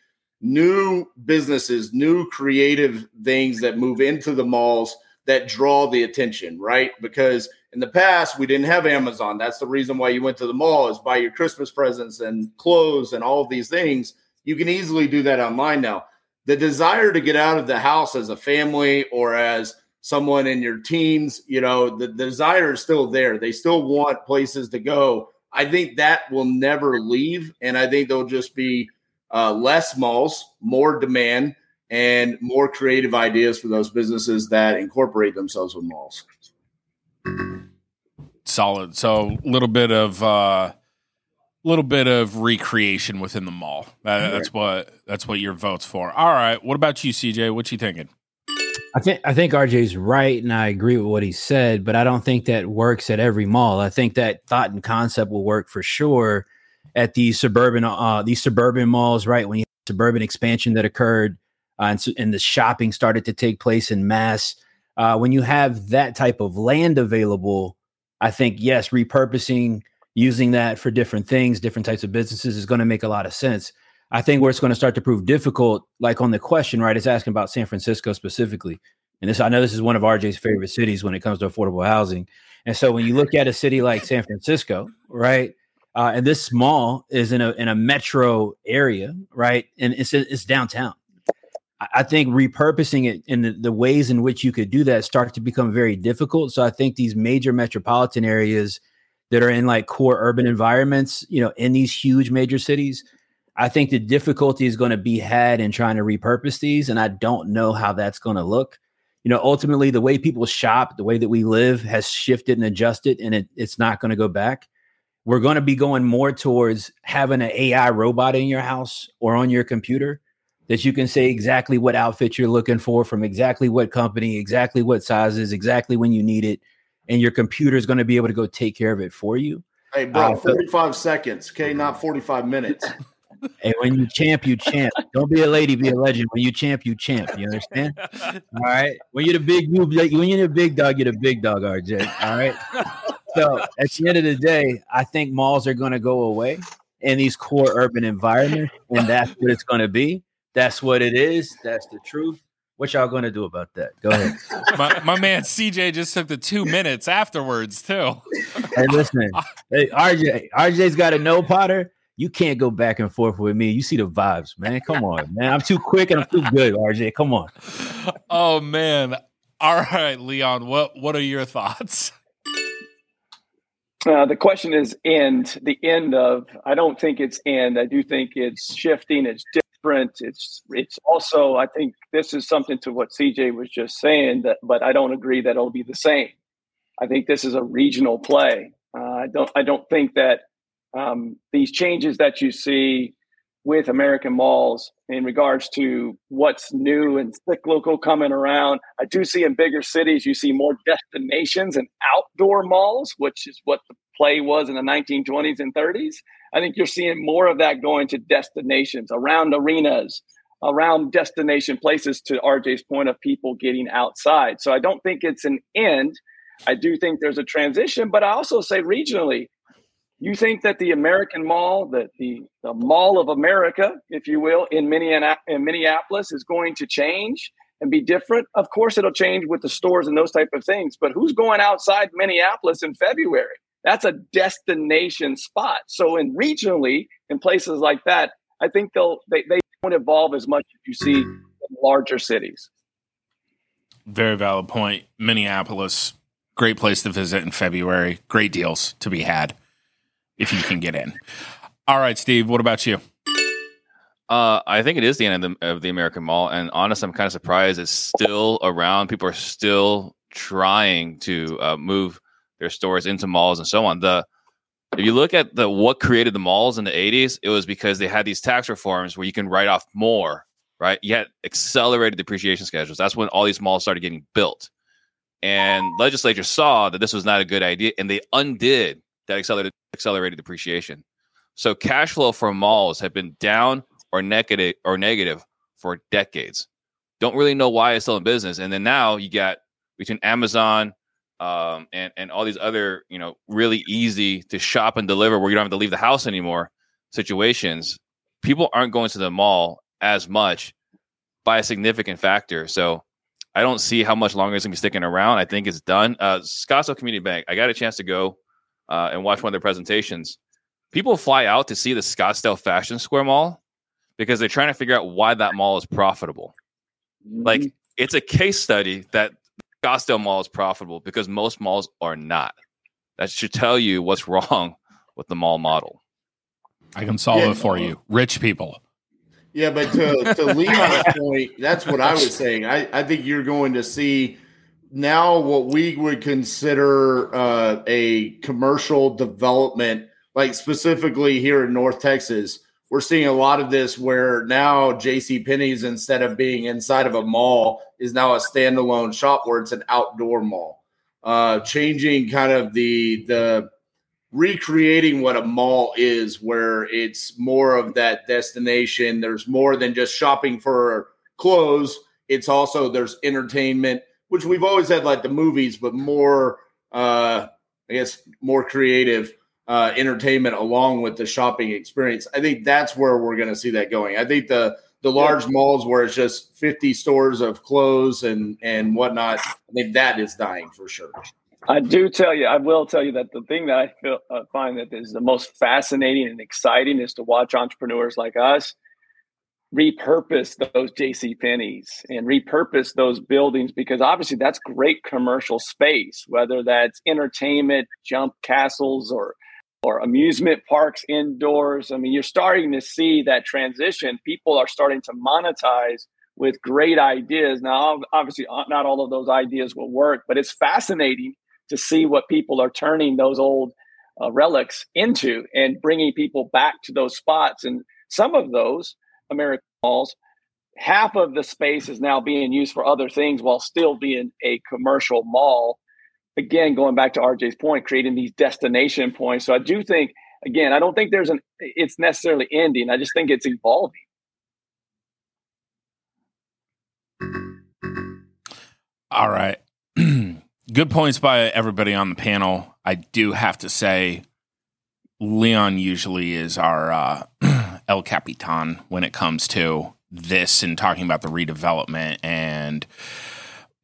Speaker 5: new businesses, new creative things that move into the malls that draw the attention, right? Because in the past we didn't have Amazon. That's the reason why you went to the mall is buy your Christmas presents and clothes and all of these things. You can easily do that online now. The desire to get out of the house as a family or as someone in your teens, you know, the, the desire is still there. They still want places to go. I think that will never leave. And I think they'll just be uh, less malls, more demand, and more creative ideas for those businesses that incorporate themselves with malls.
Speaker 1: Solid. So a little bit of uh, little bit of recreation within the mall. That, that's what that's what your votes for. All right. What about you, CJ? What you thinking?
Speaker 2: I think I think RJ's right, and I agree with what he said. But I don't think that works at every mall. I think that thought and concept will work for sure at these suburban uh these suburban malls, right? When you suburban expansion that occurred uh, and, and, the shopping started to take place in mass. Uh, when you have that type of land available, I think yes, repurposing, using that for different things, different types of businesses is going to make a lot of sense. I think where it's going to start to prove difficult, like on the question, right, is asking about San Francisco specifically. And this, I know this is one of RJ's favorite cities when it comes to affordable housing. And so when you look at a city like San Francisco, right, uh, and this small is in a in a metro area, right, and it's it's downtown. I think repurposing it in the, the ways in which you could do that start to become very difficult. So I think these major metropolitan areas that are in like core urban environments, you know, in these huge major cities, I think the difficulty is going to be had in trying to repurpose these. And I don't know how that's going to look you know, ultimately the way people shop, the way that we live has shifted and adjusted, and it, it's not going to go back. We're going to be going more towards having an AI robot in your house or on your computer that you can say exactly what outfit you're looking for from exactly what company, exactly what sizes, exactly when you need it. And your computer is going to be able to go take care of it for you.
Speaker 5: Hey, bro, uh, 45 seconds, okay? Not 45 minutes. <laughs>
Speaker 2: And when you champ, you champ. Don't be a lady, be a legend. When you champ, you champ. You understand? All right. When you're the big, you when you're the big dog, you're the big dog, RJ. All right. So at the end of the day, I think malls are going to go away in these core urban environments, and that's what it's going to be. That's what it is. That's the truth. What y'all going to do about that? Go ahead. <laughs>
Speaker 1: my, my man CJ just took the two minutes afterwards too.
Speaker 2: hey, listen, hey, RJ, RJ's got a no Potter you can't go back and forth with me. You see the vibes, man. Come on, man. I'm too quick and I'm too good, RJ. Come on.
Speaker 1: Oh man. All right, Leon. What what are your thoughts?
Speaker 3: Uh, the question is end. The end of. I don't think it's end. I do think it's shifting. It's different. It's it's also. I think this is something to what CJ was just saying. That, but I don't agree that it'll be the same. I think this is a regional play. Uh, I don't. I don't think that um, these changes that you see with American malls in regards to what's new and cyclical coming around. I do see in bigger cities, you see more destinations and outdoor malls, which is what the play was in the 1920s and 30s. I think you're seeing more of that going to destinations around arenas, around destination places, to RJ's point of people getting outside. So I don't think it's an end. I do think there's a transition, but I also say regionally, you think that the American Mall, that the, the Mall of America, if you will, in Minneapolis is going to change and be different? Of course, it'll change with the stores and those type of things. But who's going outside Minneapolis in February? That's a destination spot. So, in regionally, in places like that, I think they'll they, they won't evolve as much as you see in larger cities.
Speaker 1: Very valid point. Minneapolis, great place to visit in February. Great deals to be had if you can get in. All right, Steve, what about you?
Speaker 4: Uh, I think it is the end of the, of the American Mall, and honestly, I'm kind of surprised it's still around. People are still trying to uh, move their stores into malls and so on. The if you look at the what created the malls in the 80s, it was because they had these tax reforms where you can write off more, right? Had accelerated depreciation schedules. That's when all these malls started getting built. And legislature saw that this was not a good idea and they undid that accelerated accelerated depreciation. So cash flow for malls have been down or negative or negative for decades. Don't really know why it's still in business. And then now you got between Amazon um, and and all these other you know really easy to shop and deliver where you don't have to leave the house anymore situations. People aren't going to the mall as much by a significant factor. So I don't see how much longer it's gonna be sticking around. I think it's done. Uh, Scottsdale Community Bank. I got a chance to go uh, and watch one of their presentations, people fly out to see the Scottsdale Fashion Square Mall because they're trying to figure out why that mall is profitable. Mm-hmm. Like it's a case study that Scottsdale Mall is profitable because most malls are not. That should tell you what's <laughs> wrong with the mall model.
Speaker 1: I can solve yeah, it for you. Rich people.
Speaker 5: Yeah, but to, to <laughs> Leon's point, that's what I was saying. I, I think you're going to see – now what we would consider uh, a commercial development, like specifically here in North Texas, we're seeing a lot of this where now J.C. Penney's instead of being inside of a mall is now a standalone shop where it's an outdoor mall, uh, changing kind of the the recreating what a mall is, where it's more of that destination. There's more than just shopping for clothes. It's also there's entertainment which we've always had like the movies, but more, uh, I guess, more creative. Uh, entertainment along with the shopping experience. I think that's where we're going to see that going. I think the the large malls where it's just 50 stores of clothes and and whatnot, I think that is dying for sure.
Speaker 3: I do tell you, I will tell you that the thing that I feel uh, find that is the most fascinating and exciting is to watch entrepreneurs like us repurpose those JC Penney's and repurpose those buildings because obviously that's great commercial space, whether that's entertainment, jump castles, or or amusement parks indoors. I mean, you're starting to see that transition. People are starting to monetize with great ideas. Now, obviously, uh, not all of those ideas will work, but it's fascinating to see what people are turning those old uh, relics into and bringing people back to those spots. And some of those American malls, half of the space is now being used for other things while still being a commercial mall again, going back to RJ's point, creating these destination points. So I do think, again, I don't think there's an, it's necessarily ending. I just think it's evolving.
Speaker 1: All right. <clears throat> Good points by everybody on the panel. I do have to say, Leon usually is our uh, <clears throat> El Capitan when it comes to this and talking about the redevelopment and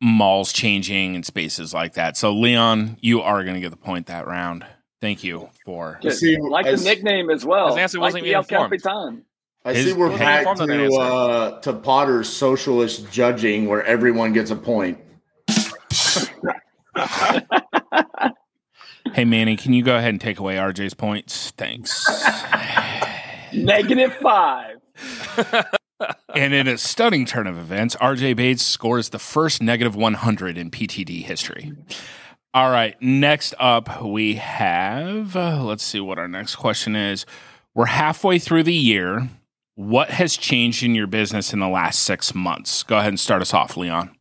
Speaker 1: malls changing and spaces like that. So, Leon, you are going to get the point that round. Thank you for
Speaker 3: see, like the nickname as well. His answer wasn't like El Capitan.
Speaker 5: I his, see we're back to uh, to Potter's socialist judging, where everyone gets a point. <laughs>
Speaker 1: hey Manny, can you go ahead and take away RJ's points? Thanks. <laughs>
Speaker 3: Negative five. <laughs>
Speaker 1: and in a stunning turn of events, RJ Bates scores the first negative 100 in PTD history. All right, next up we have, uh, let's see what our next question is. We're halfway through the year. What has changed in your business in the last six months? Go ahead and start us off, Leon.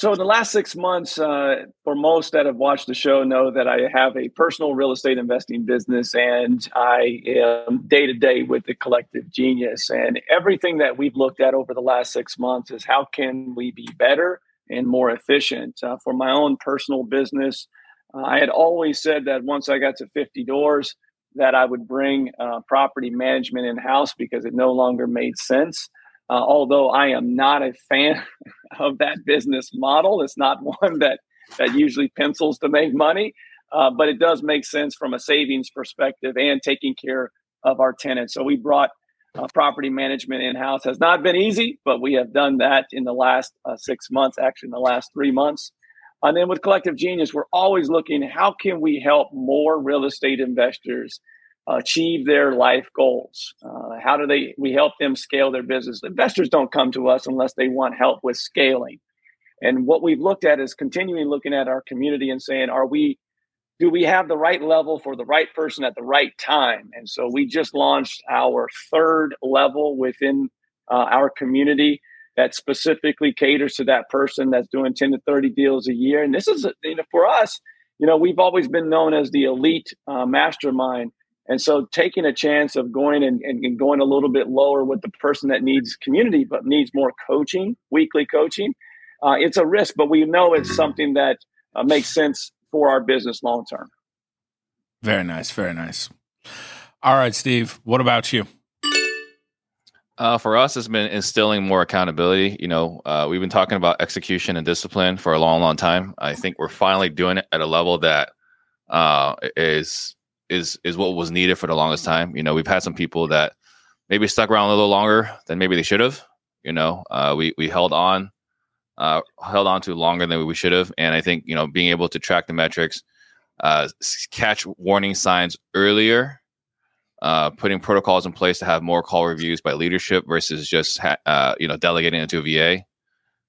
Speaker 3: So, in the last six months, uh, for most that have watched the show, know that I have a personal real estate investing business and I am day to day with the collective genius. And everything that we've looked at over the last six months is how can we be better and more efficient. Uh, for my own personal business, uh, I had always said that once I got to 50 doors, that I would bring uh, property management in house because it no longer made sense. Uh, although I am not a fan <laughs> of that business model, it's not <laughs> one that that usually pencils to make money, uh, but it does make sense from a savings perspective and taking care of our tenants. So we brought uh, property management in house. Has not been easy, but we have done that in the last uh, six months, actually in the last three months. And then with Collective Genius, we're always looking how can we help more real estate investors achieve their life goals? Uh, how do they we help them scale their business? Investors don't come to us unless they want help with scaling. And what we've looked at is continuing looking at our community and saying, are we do we have the right level for the right person at the right time? And so we just launched our third level within uh, our community that specifically caters to that person that's doing 10 to 30 deals a year. And this is, you know, for us, you know, we've always been known as the elite uh, mastermind. And so taking a chance of going and, and, and, going a little bit lower with the person that needs community but needs more coaching, weekly coaching, uh, it's a risk, but we know it's something that uh, makes sense for our business long term.
Speaker 1: Very nice. Very nice. All right, Steve, what about you?
Speaker 4: Uh, for us, it's been instilling more accountability. You know, uh, we've been talking about execution and discipline for a long, long time. I think we're finally doing it at a level that uh, is is is what was needed for the longest time. You know, we've had some people that maybe stuck around a little longer than maybe they should have. You know, uh, we we held on, uh, held on to longer than we should have, and I think you know being able to track the metrics, uh, catch warning signs earlier, uh, putting protocols in place to have more call reviews by leadership versus just ha- uh, you know delegating it to a VA.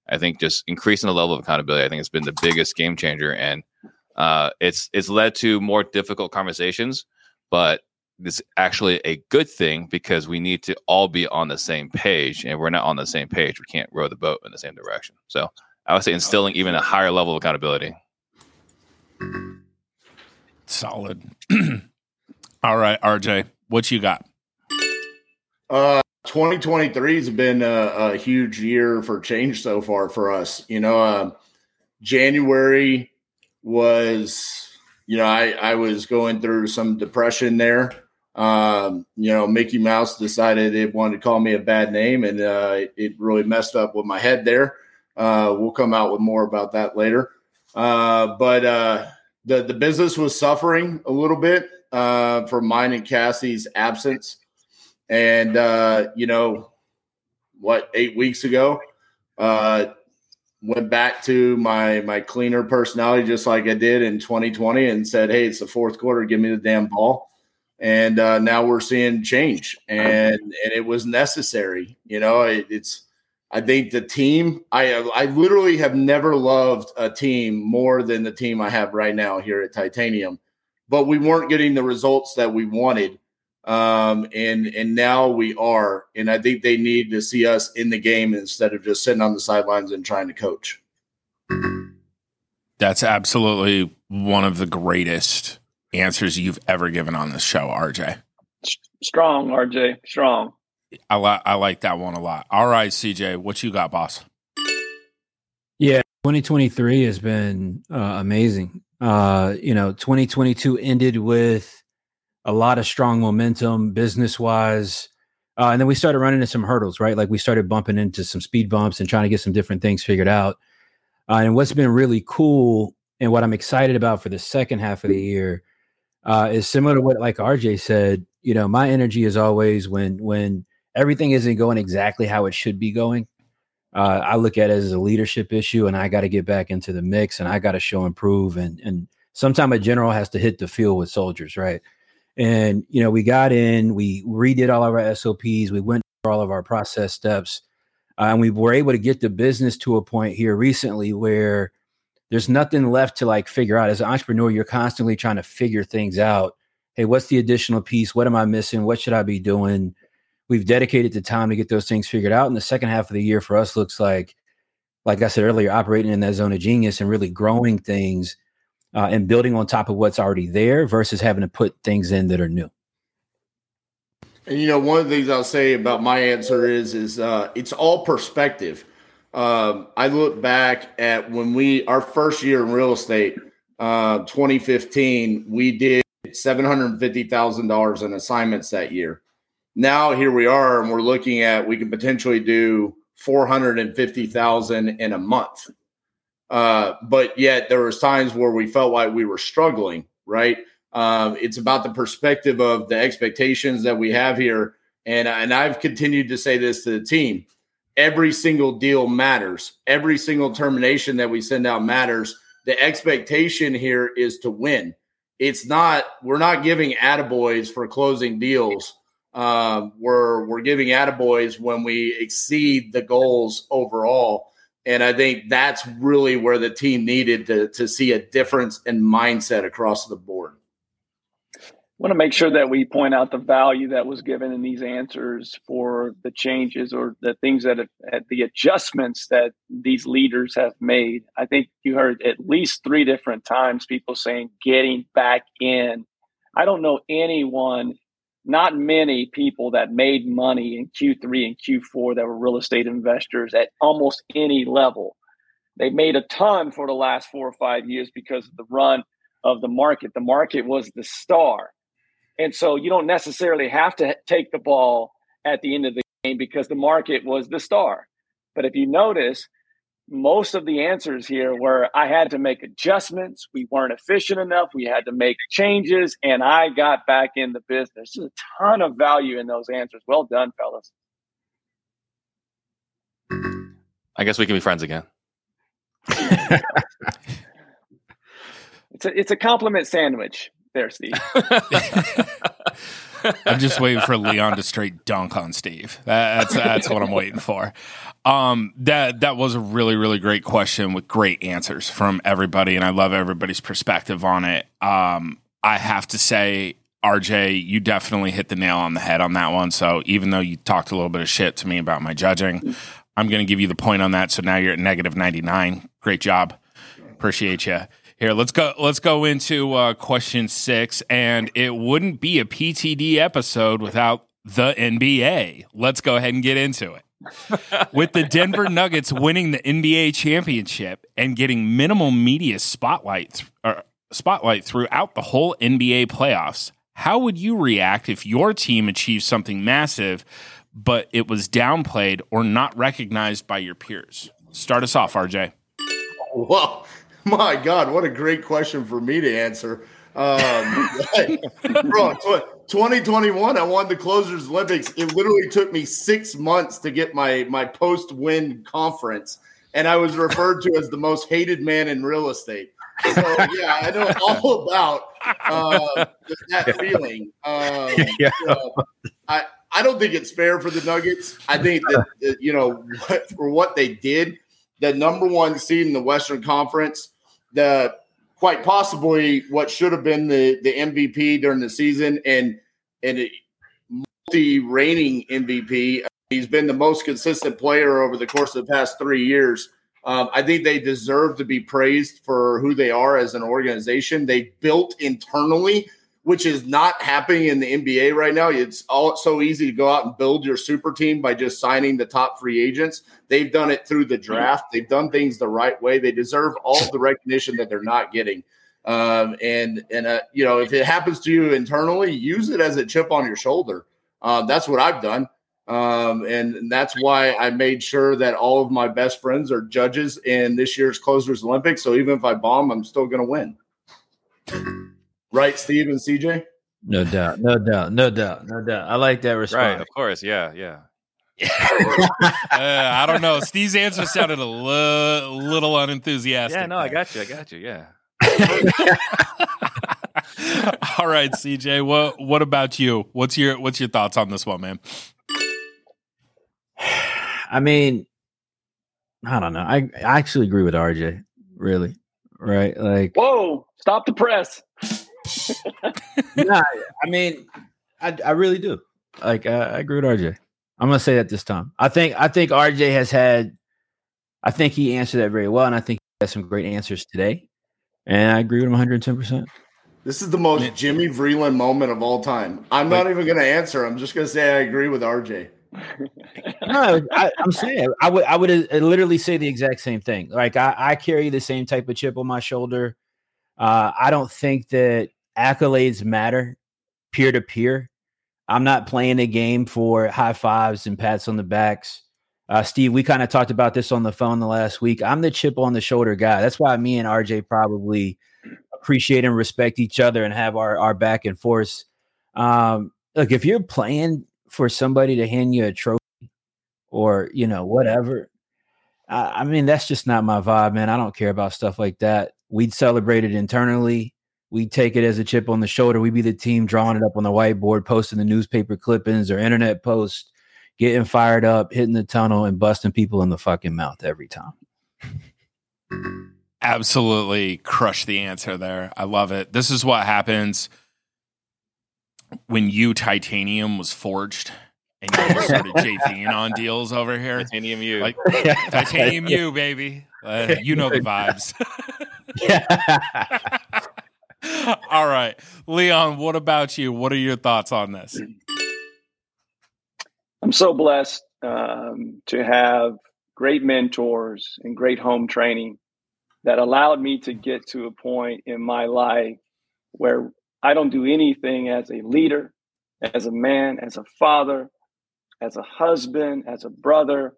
Speaker 4: I think just increasing the level of accountability. I think it's been the biggest game changer, and uh, it's it's led to more difficult conversations, but it's actually a good thing because we need to all be on the same page, and we're not on the same page. We can't row the boat in the same direction. So I would say instilling even a higher level of accountability.
Speaker 1: Solid. <clears throat> all right, RJ, what you got?
Speaker 5: Uh, 2023 has been a, a, huge year for change so far for us. You know, uh, January was you know, I, I was going through some depression there. Um, you know, Mickey Mouse decided it wanted to call me a bad name, and uh, it really messed up with my head there. Uh, we'll come out with more about that later. Uh, but uh, the the business was suffering a little bit uh, for mine and Cassie's absence, and uh, you know what? Eight weeks ago, uh, went back to my my cleaner personality, just like I did in 2020, and said, "Hey, it's the fourth quarter. Give me the damn ball." And uh, now we're seeing change, and and it was necessary. You know, it, it's I think the team, I I literally have never loved a team more than the team I have right now here at Titanium. But we weren't getting the results that we wanted. Um, and and now we are. And I think they need to see us in the game instead of just sitting on the sidelines and trying to coach.
Speaker 1: That's absolutely one of the greatest answers you've ever given on this show, RJ.
Speaker 3: Strong, RJ. Strong.
Speaker 1: I like I like that one a lot. All right, CJ, what you got, boss?
Speaker 2: Yeah, 2023 has been uh, amazing. Uh, you know, 2022 ended with a lot of strong momentum business wise. Uh, and then we started running into some hurdles, right? Like we started bumping into some speed bumps and trying to get some different things figured out. Uh, and what's been really cool and what I'm excited about for the second half of the year uh, is similar to what like RJ said. You know, my energy is always when when everything isn't going exactly how it should be going. Uh, I look at it as a leadership issue, and I got to get back into the mix, and I got to show improve. And and sometimes a general has to hit the field with soldiers, right? And you know, we got in, we redid all of our SOPs, we went through all of our process steps, uh, and we were able to get the business to a point here recently where there's nothing left to like figure out. As an entrepreneur, you're constantly trying to figure things out. Hey, what's the additional piece? What am I missing? What should I be doing? we've dedicated the time to get those things figured out. And the second half of the year for us looks like, like I said earlier, operating in that zone of genius and really growing things uh, and building on top of what's already there versus having to put things in that are new.
Speaker 5: And you know, one of the things I'll say about my answer is, is uh, it's all perspective. Um, I look back at when we our first year in real estate, uh, 2015, we did seven hundred fifty thousand dollars in assignments that year now here we are and we're looking at we can potentially do 450,000 in a month. Uh, but yet there was times where we felt like we were struggling, right? Um, it's about the perspective of the expectations that we have here. And, and I've continued to say this to the team. Every single deal matters. Every single termination that we send out matters. The expectation here is to win. It's not, we're not giving attaboys for closing deals um, we're we're giving attaboys when we exceed the goals overall. And I think that's really where the team needed to, to see a difference in mindset across the board.
Speaker 3: I want to make sure that we point out the value that was given in these answers for the changes or the things that have, the adjustments that these leaders have made. I think you heard at least three different times people saying getting back in. I don't know anyone not many people that made money in Q3 and Q4 that were real estate investors at almost any level. They made a ton for the last four or five years because of the run of the market. The market was the star. And so you don't necessarily have to take the ball at the end of the game because the market was the star. But if you notice, most of the answers here were I had to make adjustments. We weren't efficient enough. We had to make changes, and I got back in the business. There's a ton of value in those answers. Well done, fellas.
Speaker 4: I guess we can be friends again. <laughs>
Speaker 3: it's a it's a compliment sandwich there, Steve. <laughs>
Speaker 1: I'm just waiting for Leon to straight dunk on Steve. That's that's what I'm waiting for. Um, that that was a really really great question with great answers from everybody, and I love everybody's perspective on it. Um, I have to say, RJ, you definitely hit the nail on the head on that one. So even though you talked a little bit of shit to me about my judging, I'm going to give you the point on that. So now you're at negative 99. Great job. Appreciate you. Here, let's go. Let's go into uh, question six, and it wouldn't be a PTD episode without the NBA. Let's go ahead and get into it. <laughs> With the Denver Nuggets winning the NBA championship and getting minimal media spotlight uh, spotlight throughout the whole NBA playoffs. How would you react if your team achieved something massive, but it was downplayed or not recognized by your peers? Start us off, RJ.
Speaker 5: Well, my God, what a great question for me to answer. Um, <laughs> bro, 2021, I won the Closers Olympics. It literally took me six months to get my my post win conference, and I was referred to as the most hated man in real estate. So yeah, I know all about uh, that feeling. Um, <laughs> yeah. I I don't think it's fair for the Nuggets. I think that, that you know for what they did, the number one seed in the Western Conference, the quite possibly what should have been the the MVP during the season, and and multi reigning MVP. He's been the most consistent player over the course of the past three years. Um, I think they deserve to be praised for who they are as an organization. They built internally, which is not happening in the NBA right now. It's all so easy to go out and build your super team by just signing the top free agents. They've done it through the draft. They've done things the right way. They deserve all the recognition that they're not getting. Um, and and uh, you know, if it happens to you internally, use it as a chip on your shoulder. Uh, that's what I've done. Um, and that's why I made sure that all of my best friends are judges in this year's Closers Olympics. So even if I bomb, I'm still going to win. Right, Steve and CJ?
Speaker 2: No doubt. No doubt. No doubt. No doubt. I like that response.
Speaker 4: Right. Of course. Yeah. Yeah. <laughs>
Speaker 1: uh, I don't know. Steve's answer sounded a l- little unenthusiastic.
Speaker 4: Yeah, no, I got you. I got you. Yeah. <laughs>
Speaker 1: All right, CJ. What what about you? What's your what's your thoughts on this one, man? <sighs>
Speaker 2: I mean, I don't know. I, I actually agree with RJ. Really, right? Like,
Speaker 3: whoa! Stop the press. <laughs>
Speaker 2: nah, I mean, I I really do. Like, I, I agree with RJ. I'm gonna say that this time. I think I think RJ has had. I think he answered that very well, and I think he has some great answers today. And I agree with him 110. percent
Speaker 5: This is the most Jimmy Vreeland moment of all time. I'm not even going to answer. I'm just going to say I agree with RJ <laughs>
Speaker 2: no, I, am saying I would I would uh, literally say the exact same thing. Like I, I carry the same type of chip on my shoulder. Uh, I don't think that accolades matter peer to peer. I'm not playing a game for high fives and pats on the backs. Uh, Steve, we kind of talked about this on the phone the last week. I'm the chip on the shoulder guy. That's why me and RJ probably appreciate and respect each other and have our, our back and forth. Um, look, if you're playing for somebody to hand you a trophy or you know whatever I, I, mean that's just not my vibe man i don't care about stuff like that we'd celebrate it internally we'd take it as a chip on the shoulder we'd be the team drawing it up on the whiteboard posting the newspaper clippings or internet posts getting fired up hitting the tunnel and busting people in the fucking mouth every time
Speaker 1: absolutely crush the answer there i love it this is what happens when you titanium was forged and you started <laughs> JVing on deals over here.
Speaker 4: Titanium U.
Speaker 1: Like <laughs> titanium U, baby. Uh, you know the vibes. <laughs> <laughs> All right. Leon, what about you? What are your thoughts on this?
Speaker 3: I'm so blessed um, to have great mentors and great home training that allowed me to get to a point in my life where I don't do anything as a leader, as a man, as a father, as a husband, as a brother,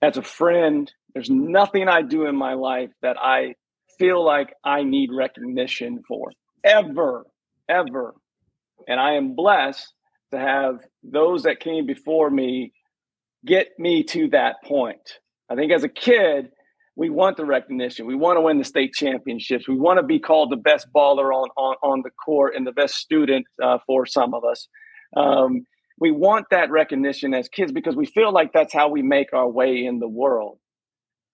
Speaker 3: as a friend. There's nothing I do in my life that I feel like I need recognition for ever, ever. And I am blessed to have those that came before me get me to that point. I think as a kid, we want the recognition. We want to win the state championships. We want to be called the best baller on on, on the court and the best student uh, for some of us. Um, we want that recognition as kids because we feel like that's how we make our way in the world.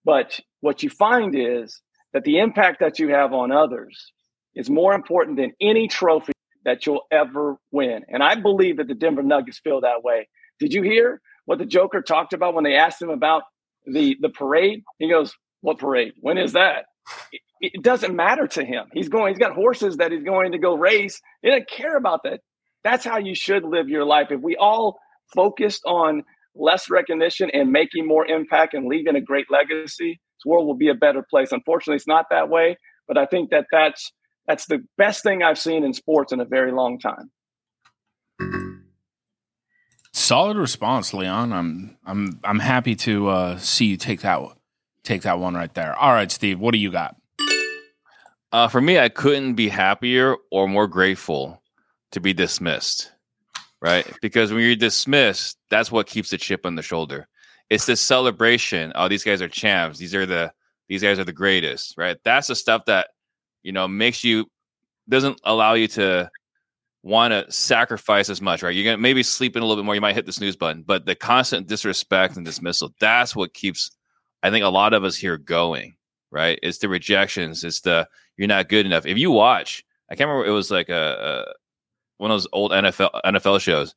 Speaker 3: But what you find is that the impact that you have on others is more important than any trophy that you'll ever win. And I believe that the Denver Nuggets feel that way. Did you hear what the Joker talked about when they asked him about the the parade? He goes, what parade? When is that? It, it doesn't matter to him. He's going, he's got horses that he's going to go race. He doesn't care about that. That's how you should live your life. If we all focused on less recognition and making more impact and leaving a great legacy, world will be a better place. Unfortunately, it's not that way, but I think that that's That's the best thing I've seen in sports in a very long time.
Speaker 1: Solid response, Leon. I'm I'm I'm happy to uh, see you take that take that one right there. All right, Steve, what do you got?
Speaker 4: Uh, for me, I couldn't be happier or more grateful to be dismissed, right? Because when you're dismissed, that's what keeps the chip on the shoulder. It's this celebration. Oh, these guys are champs. These are the these guys are the greatest, right? That's the stuff that you know makes you doesn't allow you to want to sacrifice as much, right? You're gonna maybe sleep in a little bit more. You might hit the snooze button, but the constant disrespect and dismissal that's what keeps, I think, a lot of us here going, right? It's the rejections. It's the you're not good enough. If you watch, I can't remember. It was like a, a one of those old NFL NFL shows,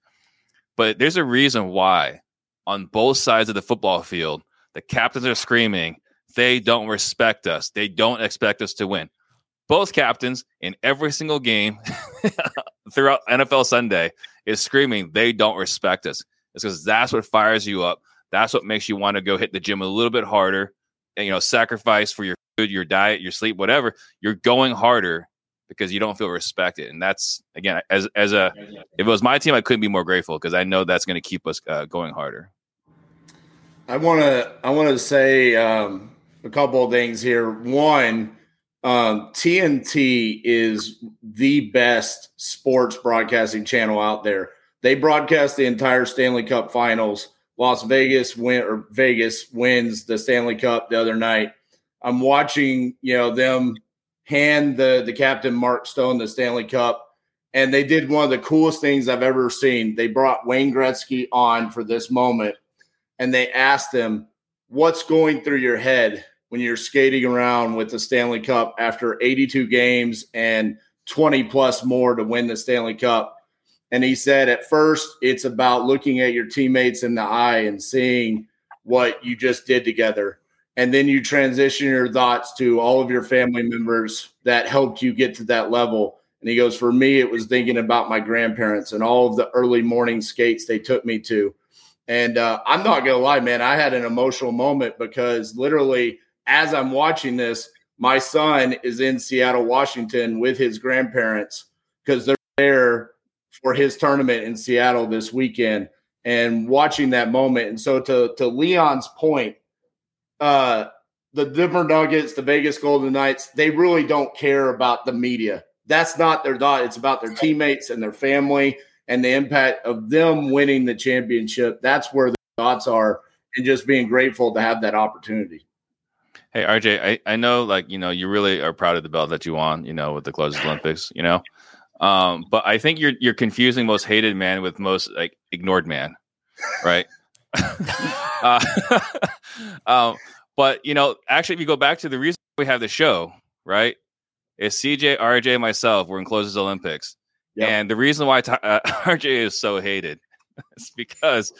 Speaker 4: but there's a reason why on both sides of the football field the captains are screaming they don't respect us. They don't expect us to win. Both captains in every single game <laughs> throughout NFL Sunday is screaming they don't respect us. It's because that's what fires you up. That's what makes you want to go hit the gym a little bit harder and you know sacrifice for your food, your diet, your sleep, whatever. You're going harder because you don't feel respected, and that's again as as a if it was my team, I couldn't be more grateful because I know that's going to keep us uh, going harder.
Speaker 5: I want to I want to say um, a couple of things here. One, um, TNT is the best sports broadcasting channel out there. They broadcast the entire Stanley Cup Finals. Las Vegas win or Vegas wins the Stanley Cup the other night. I'm watching, you know, them hand the the captain Mark Stone the Stanley Cup, and they did one of the coolest things I've ever seen. They brought Wayne Gretzky on for this moment, and they asked him, "What's going through your head when you're skating around with the Stanley Cup after 82 games and 20 plus more to win the Stanley Cup?" And he said, at first, it's about looking at your teammates in the eye and seeing what you just did together. And then you transition your thoughts to all of your family members that helped you get to that level. And he goes, For me, it was thinking about my grandparents and all of the early morning skates they took me to. And uh, I'm not going to lie, man, I had an emotional moment because literally, as I'm watching this, my son is in Seattle, Washington with his grandparents because they're there for his tournament in Seattle this weekend and watching that moment. And so to to Leon's point, uh the Denver Nuggets, the Vegas Golden Knights, they really don't care about the media. That's not their thought. It's about their teammates and their family and the impact of them winning the championship. That's where the thoughts are and just being grateful to have that opportunity.
Speaker 4: Hey RJ, I, I know like you know you really are proud of the belt that you won, you know, with the Closers Olympics, you know. Um, but I think you're you're confusing most hated man with most like ignored man, right? <laughs> uh, <laughs> um, but you know, actually, if you go back to the reason we have the show, right? Is CJ, RJ, myself, we're in Closers Olympics, yep. and the reason why uh, <laughs> RJ is so hated <laughs> is because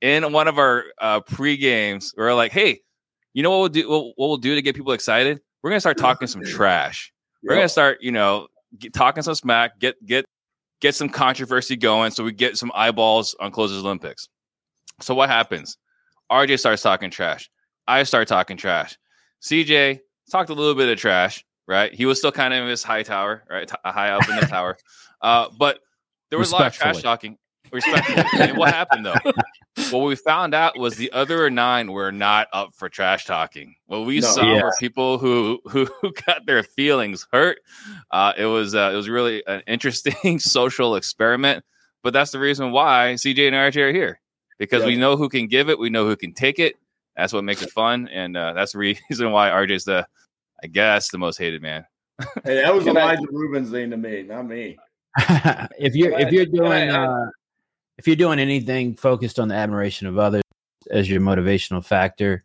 Speaker 4: in one of our uh, pre games, we're like, "Hey, you know what we'll do? What, we'll do to get people excited? We're gonna start talking some <laughs> trash. We're gonna start, you know, get, talking some smack, get get get some controversy going, so we get some eyeballs on Closers Olympics. So what happens? RJ starts talking trash. I start talking trash. CJ talked a little bit of trash, right? He was still kind of in his high tower, right, T- high up in the tower. Uh, but there was a lot of trash talking. Respectfully. what happened though? <laughs> What we found out was the other nine were not up for trash talking. What we no, saw yeah. were people who, who <laughs> got their feelings hurt. Uh, it was uh, it was really an interesting <laughs> social experiment. But that's the reason why CJ and RJ are here because we know who can give it, we know who can take it. That's what makes it fun, and uh, that's the reason why RJ's the, I guess, the most hated man.
Speaker 5: hey, that was Elijah Rubin's thing to me, not me. <laughs>
Speaker 2: if you're if you're doing uh, if you're doing anything focused on the admiration of others as your motivational factor,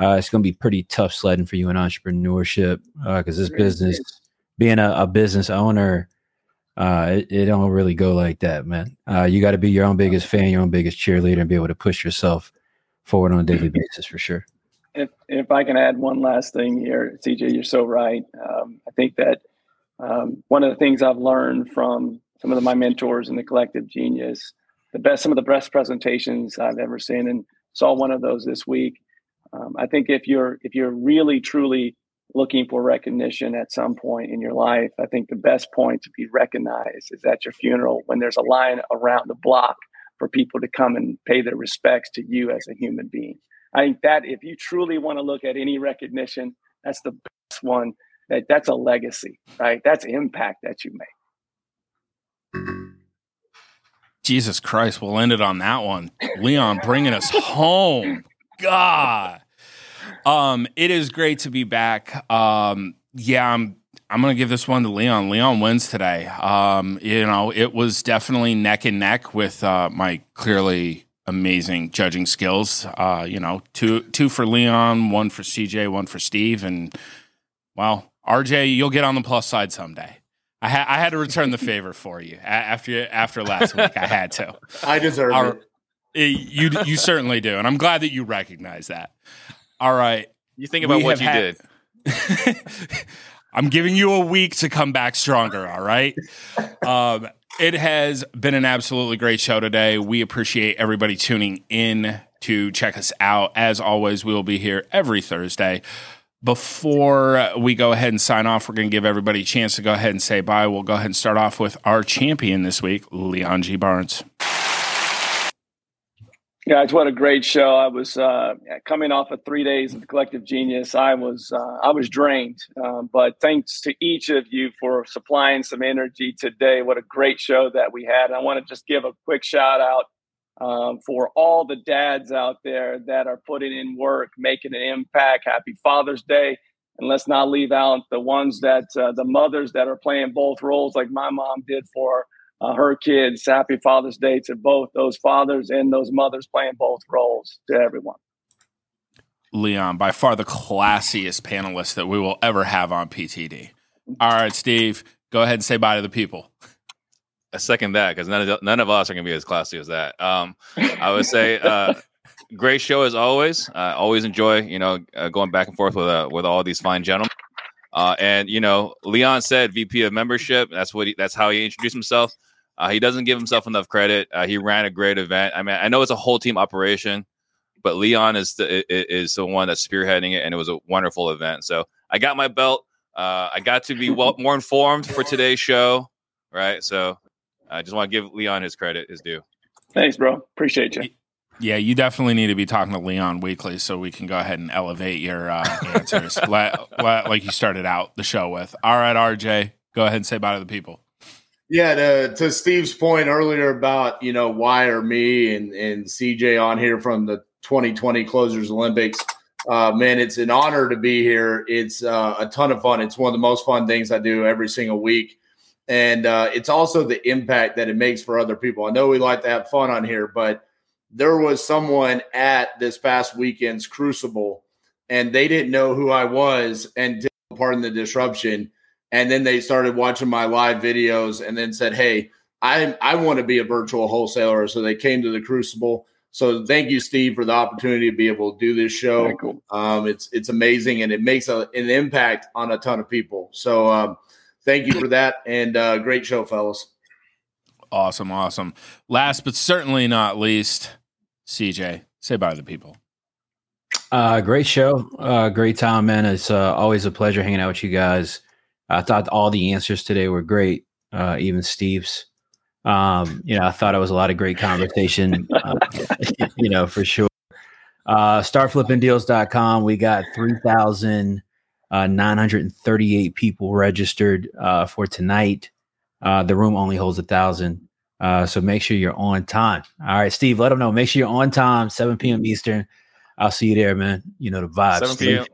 Speaker 2: uh, it's going to be pretty tough sledding for you in entrepreneurship because uh, this business, being a, a business owner, uh, it, it, don't really go like that, man. Uh, you got to be your own biggest fan, your own biggest cheerleader, and be able to push yourself forward on a daily <clears throat> basis for sure.
Speaker 3: If if I can add one last thing here, CJ, you're so right. Um, I think that um, one of the things I've learned from some of my mentors in the collective genius the best, some of the best presentations I've ever seen, and saw one of those this week. Um, I think if you're if you're really truly looking for recognition at some point in your life, I think the best point to be recognized is at your funeral when there's a line around the block for people to come and pay their respects to you as a human being. I think that if you truly want to look at any recognition, that's the best one. That that's a legacy, right? That's impact that you make.
Speaker 1: Jesus Christ, we'll end it on that one. Leon bringing us home. God. Um, it is great to be back. Um, yeah, I'm I'm gonna give this one to Leon. Leon wins today. Um, you know, it was definitely neck and neck with uh, my clearly amazing judging skills. Uh, you know, two two for Leon, one for CJ, one for Steve, and well, RJ, you'll get on the plus side someday. I, ha- I had to return the favor for you after after last week. I had to. <laughs>
Speaker 5: I deserve Our, it.
Speaker 1: You you certainly do, and I'm glad that you recognize that. All right.
Speaker 4: You think about what you had, did. <laughs>
Speaker 1: I'm giving you a week to come back stronger. All right. Um, it has been an absolutely great show today. We appreciate everybody tuning in to check us out. As always, we will be here every Thursday. Before we go ahead and sign off, we're going to give everybody a chance to go ahead and say bye. We'll go ahead and start off with our champion this week, Leon G. Barnes.
Speaker 3: Guys, what a great show! I was uh, coming off of three days of collective genius. I was uh, I was drained, um, but thanks to each of you for supplying some energy today. What a great show that we had! And I want to just give a quick shout out um, for all the dads out there that are putting in work, making an impact. Happy Father's Day! And let's not leave out the ones that uh, the mothers that are playing both roles, like my mom did for uh, her kids. Happy Father's Day to both those fathers and those mothers playing both roles to everyone.
Speaker 1: Leon, by far the classiest panelist that we will ever have on PTD. All right, Steve, go ahead and say bye to the people. <laughs>
Speaker 4: I second that because none of none of us are going to be as classy as that. Um, I would say <laughs> uh, great show as always. I uh, always enjoy you know uh, going back and forth with uh, with all these fine gentlemen. Uh, and you know, Leon said VP of membership. That's what he, that's how he introduced himself. Uh, he doesn't give himself enough credit. Uh, he ran a great event. I mean, I know it's a whole team operation, but Leon is the is the one that's spearheading it, and it was a wonderful event. So I got my belt. Uh, I got to be well, more informed for today's show, right? So I just want to give Leon his credit, his due.
Speaker 3: Thanks, bro. Appreciate you.
Speaker 1: Yeah, you definitely need to be talking to Leon weekly so we can go ahead and elevate your uh, answers, <laughs> like, like you started out the show with. All right, RJ, go ahead and say bye to the people.
Speaker 5: Yeah, to, to Steve's point earlier about you know why are me and and CJ on here from the 2020 Closers Olympics. Uh, man, it's an honor to be here. It's uh, a ton of fun. It's one of the most fun things I do every single week, and uh, it's also the impact that it makes for other people. I know we like to have fun on here, but there was someone at this past weekend's Crucible, and they didn't know who I was until pardon the disruption and then they started watching my live videos and then said, "Hey, I I want to be a virtual wholesaler." So they came to the Crucible. So thank you, Steve, for the opportunity to be able to do this show. Cool. Um, it's it's amazing and it makes a, an impact on a ton of people. So um, thank you for that and uh, great show, fellas.
Speaker 1: Awesome, awesome. Last but certainly not least, CJ, say bye to the people.
Speaker 2: Uh, great show, uh, great time, man. It's uh, always a pleasure hanging out with you guys. I thought all the answers today were great, uh, even Steve's. Um, you know, I thought it was a lot of great conversation, <laughs> uh, <laughs> you know, for sure. Uh, startflippingdeals.com, we got 3,938 uh, people registered uh, for tonight. Uh, the room only holds a thousand. Uh, so make sure you're on time. All right, Steve, let them know. Make sure you're on time, 7 p.m. Eastern. I'll see you there, man. You know the vibes.
Speaker 4: 7 p.m.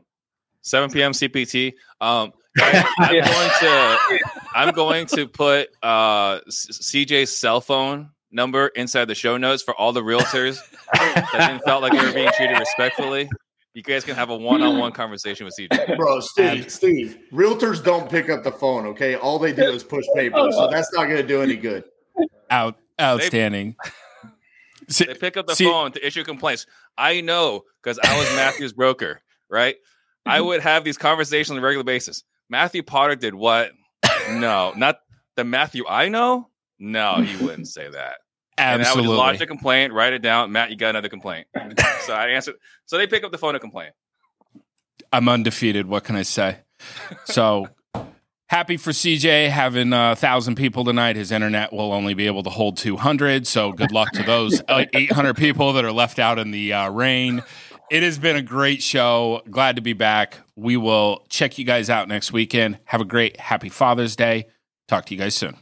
Speaker 4: 7 p.m. CPT. Um, <laughs> I'm yeah. going to I'm going to put uh, CJ's cell phone number inside the show notes for all the realtors that didn't felt like they were being treated respectfully. You guys can have a one-on-one <clears throat> conversation with CJ.
Speaker 5: Bro, Steve, Steve, realtors don't pick up the phone. Okay, all they do is push paper, <laughs> so that's not going to do any good.
Speaker 1: Out, outstanding.
Speaker 4: They, <laughs> they pick up the See, phone to issue complaints. I know because I was Matthew's broker, right? I mm-hmm. would have these conversations on a regular basis. Matthew Potter did what? no, not the Matthew I know. No, he wouldn't say that.
Speaker 1: Absolutely.
Speaker 4: And I would lodge a complaint, write it down. Matt, you got another complaint. <laughs> so I answered. So they pick up the phone and complain.
Speaker 1: I'm undefeated. What can I say? So happy for CJ having a thousand people tonight. His internet will only be able to hold 200. So good luck to those <laughs> 800 people that are left out in the uh, rain. It has been a great show. Glad to be back. We will check you guys out next weekend. Have a great, happy Father's Day. Talk to you guys soon.